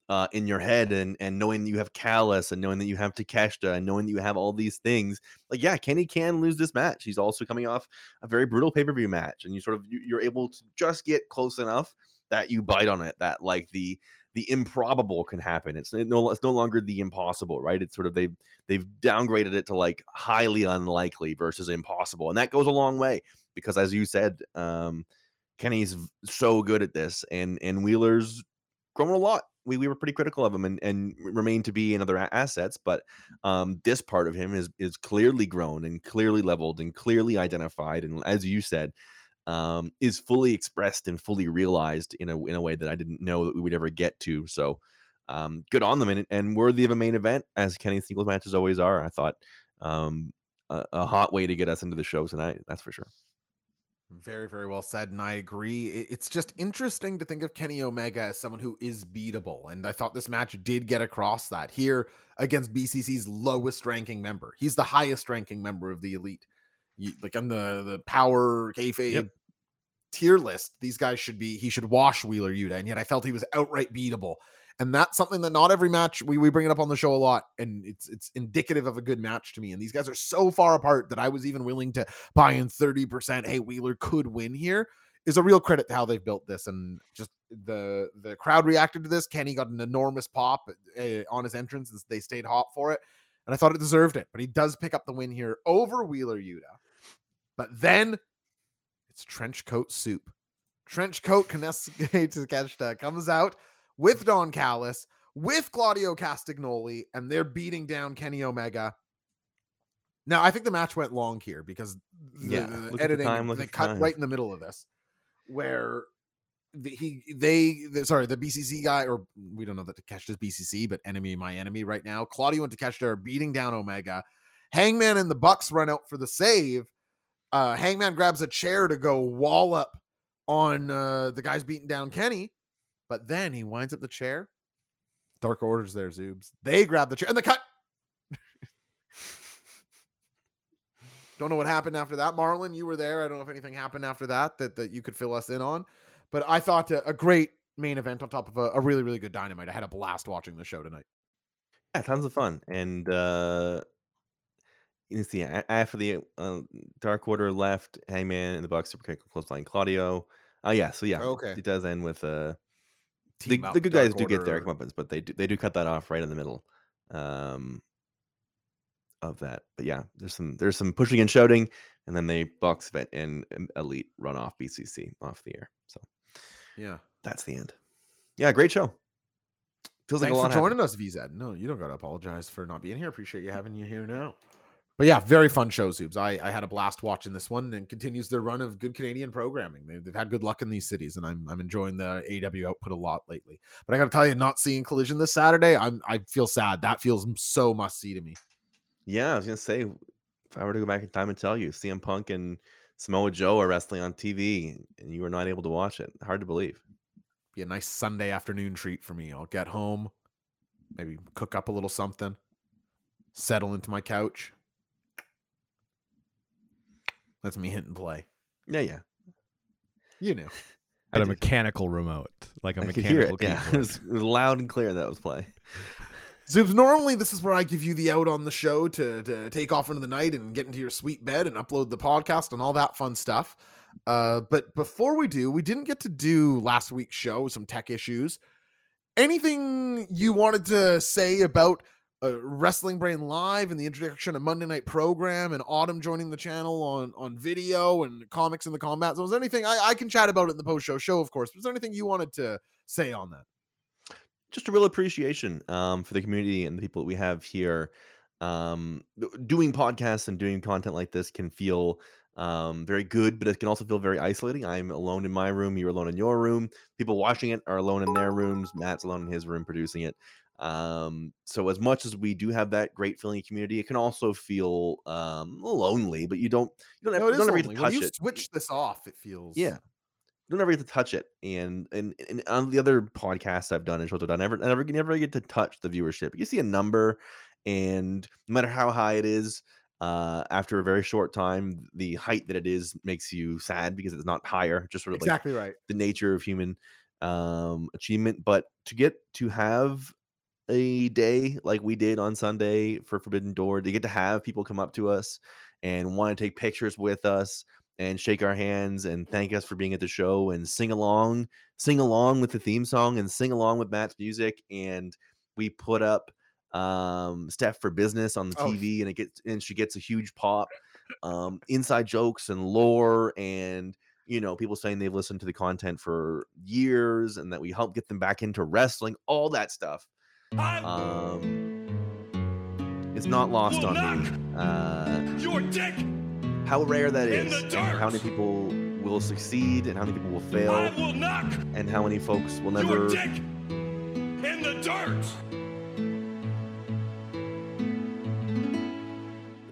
uh, in your head, and and knowing that you have Callis, and knowing that you have Takeshita, and knowing that you have all these things. Like, yeah, Kenny can lose this match. He's also coming off a very brutal pay per view match, and you sort of you- you're able to just get close enough that you bite on it. That like the the improbable can happen. It's no it's no longer the impossible, right? It's sort of they've they've downgraded it to like highly unlikely versus impossible, and that goes a long way because, as you said, um, Kenny's so good at this, and and Wheeler's grown a lot. We, we were pretty critical of him and, and remain to be in other assets, but um, this part of him is is clearly grown and clearly leveled and clearly identified, and as you said, um, is fully expressed and fully realized in a in a way that I didn't know that we would ever get to. So, um, good on them and, and worthy of a main event as Kenny singles matches always are. I thought um, a, a hot way to get us into the show tonight. That's for sure. Very, very well said. And I agree. It's just interesting to think of Kenny Omega as someone who is beatable. And I thought this match did get across that here against BCC's lowest ranking member. He's the highest ranking member of the elite. You, like on the, the power kayfabe Yep. tier list, these guys should be, he should wash Wheeler Yuta. And yet I felt he was outright beatable. And that's something that not every match we, we bring it up on the show a lot. And it's it's indicative of a good match to me. And these guys are so far apart that I was even willing to buy in 30%. Hey, Wheeler could win here. is a real credit to how they've built this and just the the crowd reacted to this. Kenny got an enormous pop uh, on his entrance. and They stayed hot for it, and I thought it deserved it. But he does pick up the win here over Wheeler Yuta. But then it's trench coat soup. Trench coat Takeshita comes out with Don Callis, with Claudio Castagnoli, and they're beating down Kenny Omega. Now, I think the match went long here because the, Yeah, the look at the editing time, they the cut time. right in the middle of this, where the, he they the, sorry the BCC guy or we don't know that Takeshita's BCC, but enemy my enemy right now. Claudio and Takeshita are beating down Omega. Hangman and the Bucks run out for the save. Uh, Hangman grabs a chair to go wall up on uh, the guys beating down Kenny, but then he winds up the chair. Dark Order's there, Zubes. They grab the chair and the cut. don't know what happened after that. Marlon, you were there. I don't know if anything happened after that that, that you could fill us in on. But I thought a, a great main event on top of a, a really, really good dynamite. I had a blast watching the show tonight. Yeah, tons of fun. And uh you see a- after the uh, Dark Order left, Hangman and the Bucks super close line Claudio. Oh yeah, so yeah, Okay. it does end with uh the, the good guys Dark do get their Order. comeuppance, but they do they do cut that off right in the middle um of that. But yeah, there's some there's some pushing and shouting, and then they Bucks vet and um, Elite run off BCC off the air. So Yeah. that's the end. Yeah, great show. Feels like Thanks a for lot happened. joining us, VZ. No, you don't got to apologize for not being here. Appreciate you having you here now. But yeah, very fun show, Zubes. I, I had a blast watching this one and continues their run of good Canadian programming. They've, they've had good luck in these cities, and I'm I'm enjoying the AEW output a lot lately. But I got to tell you, not seeing Collision this Saturday, I'm I feel sad. That feels so must see to me. Yeah, I was gonna say, if I were to go back in time and tell you, CM Punk and Samoa Joe are wrestling on TV, and you were not able to watch it, hard to believe. Be a nice Sunday afternoon treat for me. I'll get home, maybe cook up a little something, settle into my couch. That's me hit and play. Yeah, yeah, You know. At a did. mechanical remote, like a I could hear mechanical it. Yeah, it keyboard. was, it was loud and clear that was play. Zubes, normally this is where I give you the out on the show to, to take off into the night and get into your sweet bed and upload the podcast and all that fun stuff. Uh, but before we do, we didn't get to do last week's show, some tech issues. Anything you wanted to say about uh, Wrestling Brain Live and the introduction of Monday Night Program and Autumn joining the channel on, on video and comics in the combat So, Was there anything I, I can chat about it in the post show show, of course. Was there anything you wanted to say on that? Just a real appreciation um, for the community and the people that we have here. Um, doing podcasts and doing content like this can feel um, very good, but it can also feel very isolating. I'm alone in my room. You're alone in your room. People watching it are alone in their rooms. Matt's alone in his room producing it. Um, so as much as we do have that great feeling community, it can also feel um, lonely. But you don't you don't, have, No, you don't ever get to lonely. When touch you it. switch this off, it feels Yeah. You don't ever get to touch it. And and, and on the other podcasts I've done and shows I've done, I never, I never, never get to touch the viewership. You see a number, and no matter how high it is, uh, after a very short time, the height that it is makes you sad because it's not higher. Just sort of like exactly right. the nature of human um achievement. But to get to have a day like we did on Sunday for Forbidden Door, to get to have people come up to us and want to take pictures with us and shake our hands and thank us for being at the show and sing along, sing along with the theme song and sing along with Matt's music. And we put up um Steph for business on the Oh, TV and it gets and she gets a huge pop. Um inside jokes and lore and you know, people saying they've listened to the content for years and that we help get them back into wrestling, all that stuff. Um, it's not lost on me. Uh, Your dick how rare that is, and how many people will succeed, and how many people will I fail, will and how many folks will your never. in the dirt.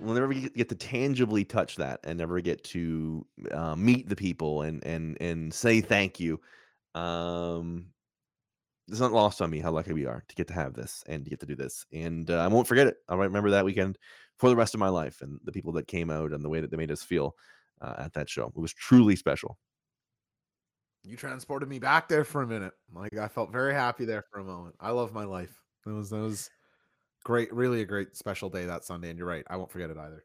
We'll never get, get to tangibly touch that, and never get to uh, meet the people and and and say thank you. Um, it's not lost on me how lucky we are to get to have this and to get to do this, and uh, I won't forget it. I'll remember that weekend for the rest of my life, and the people that came out and the way that they made us feel uh, at that show. It was truly special. You transported me back there for a minute. Like I felt very happy there for a moment. I love my life. It was that was great, really a great special day that Sunday. And you're right, I won't forget it either.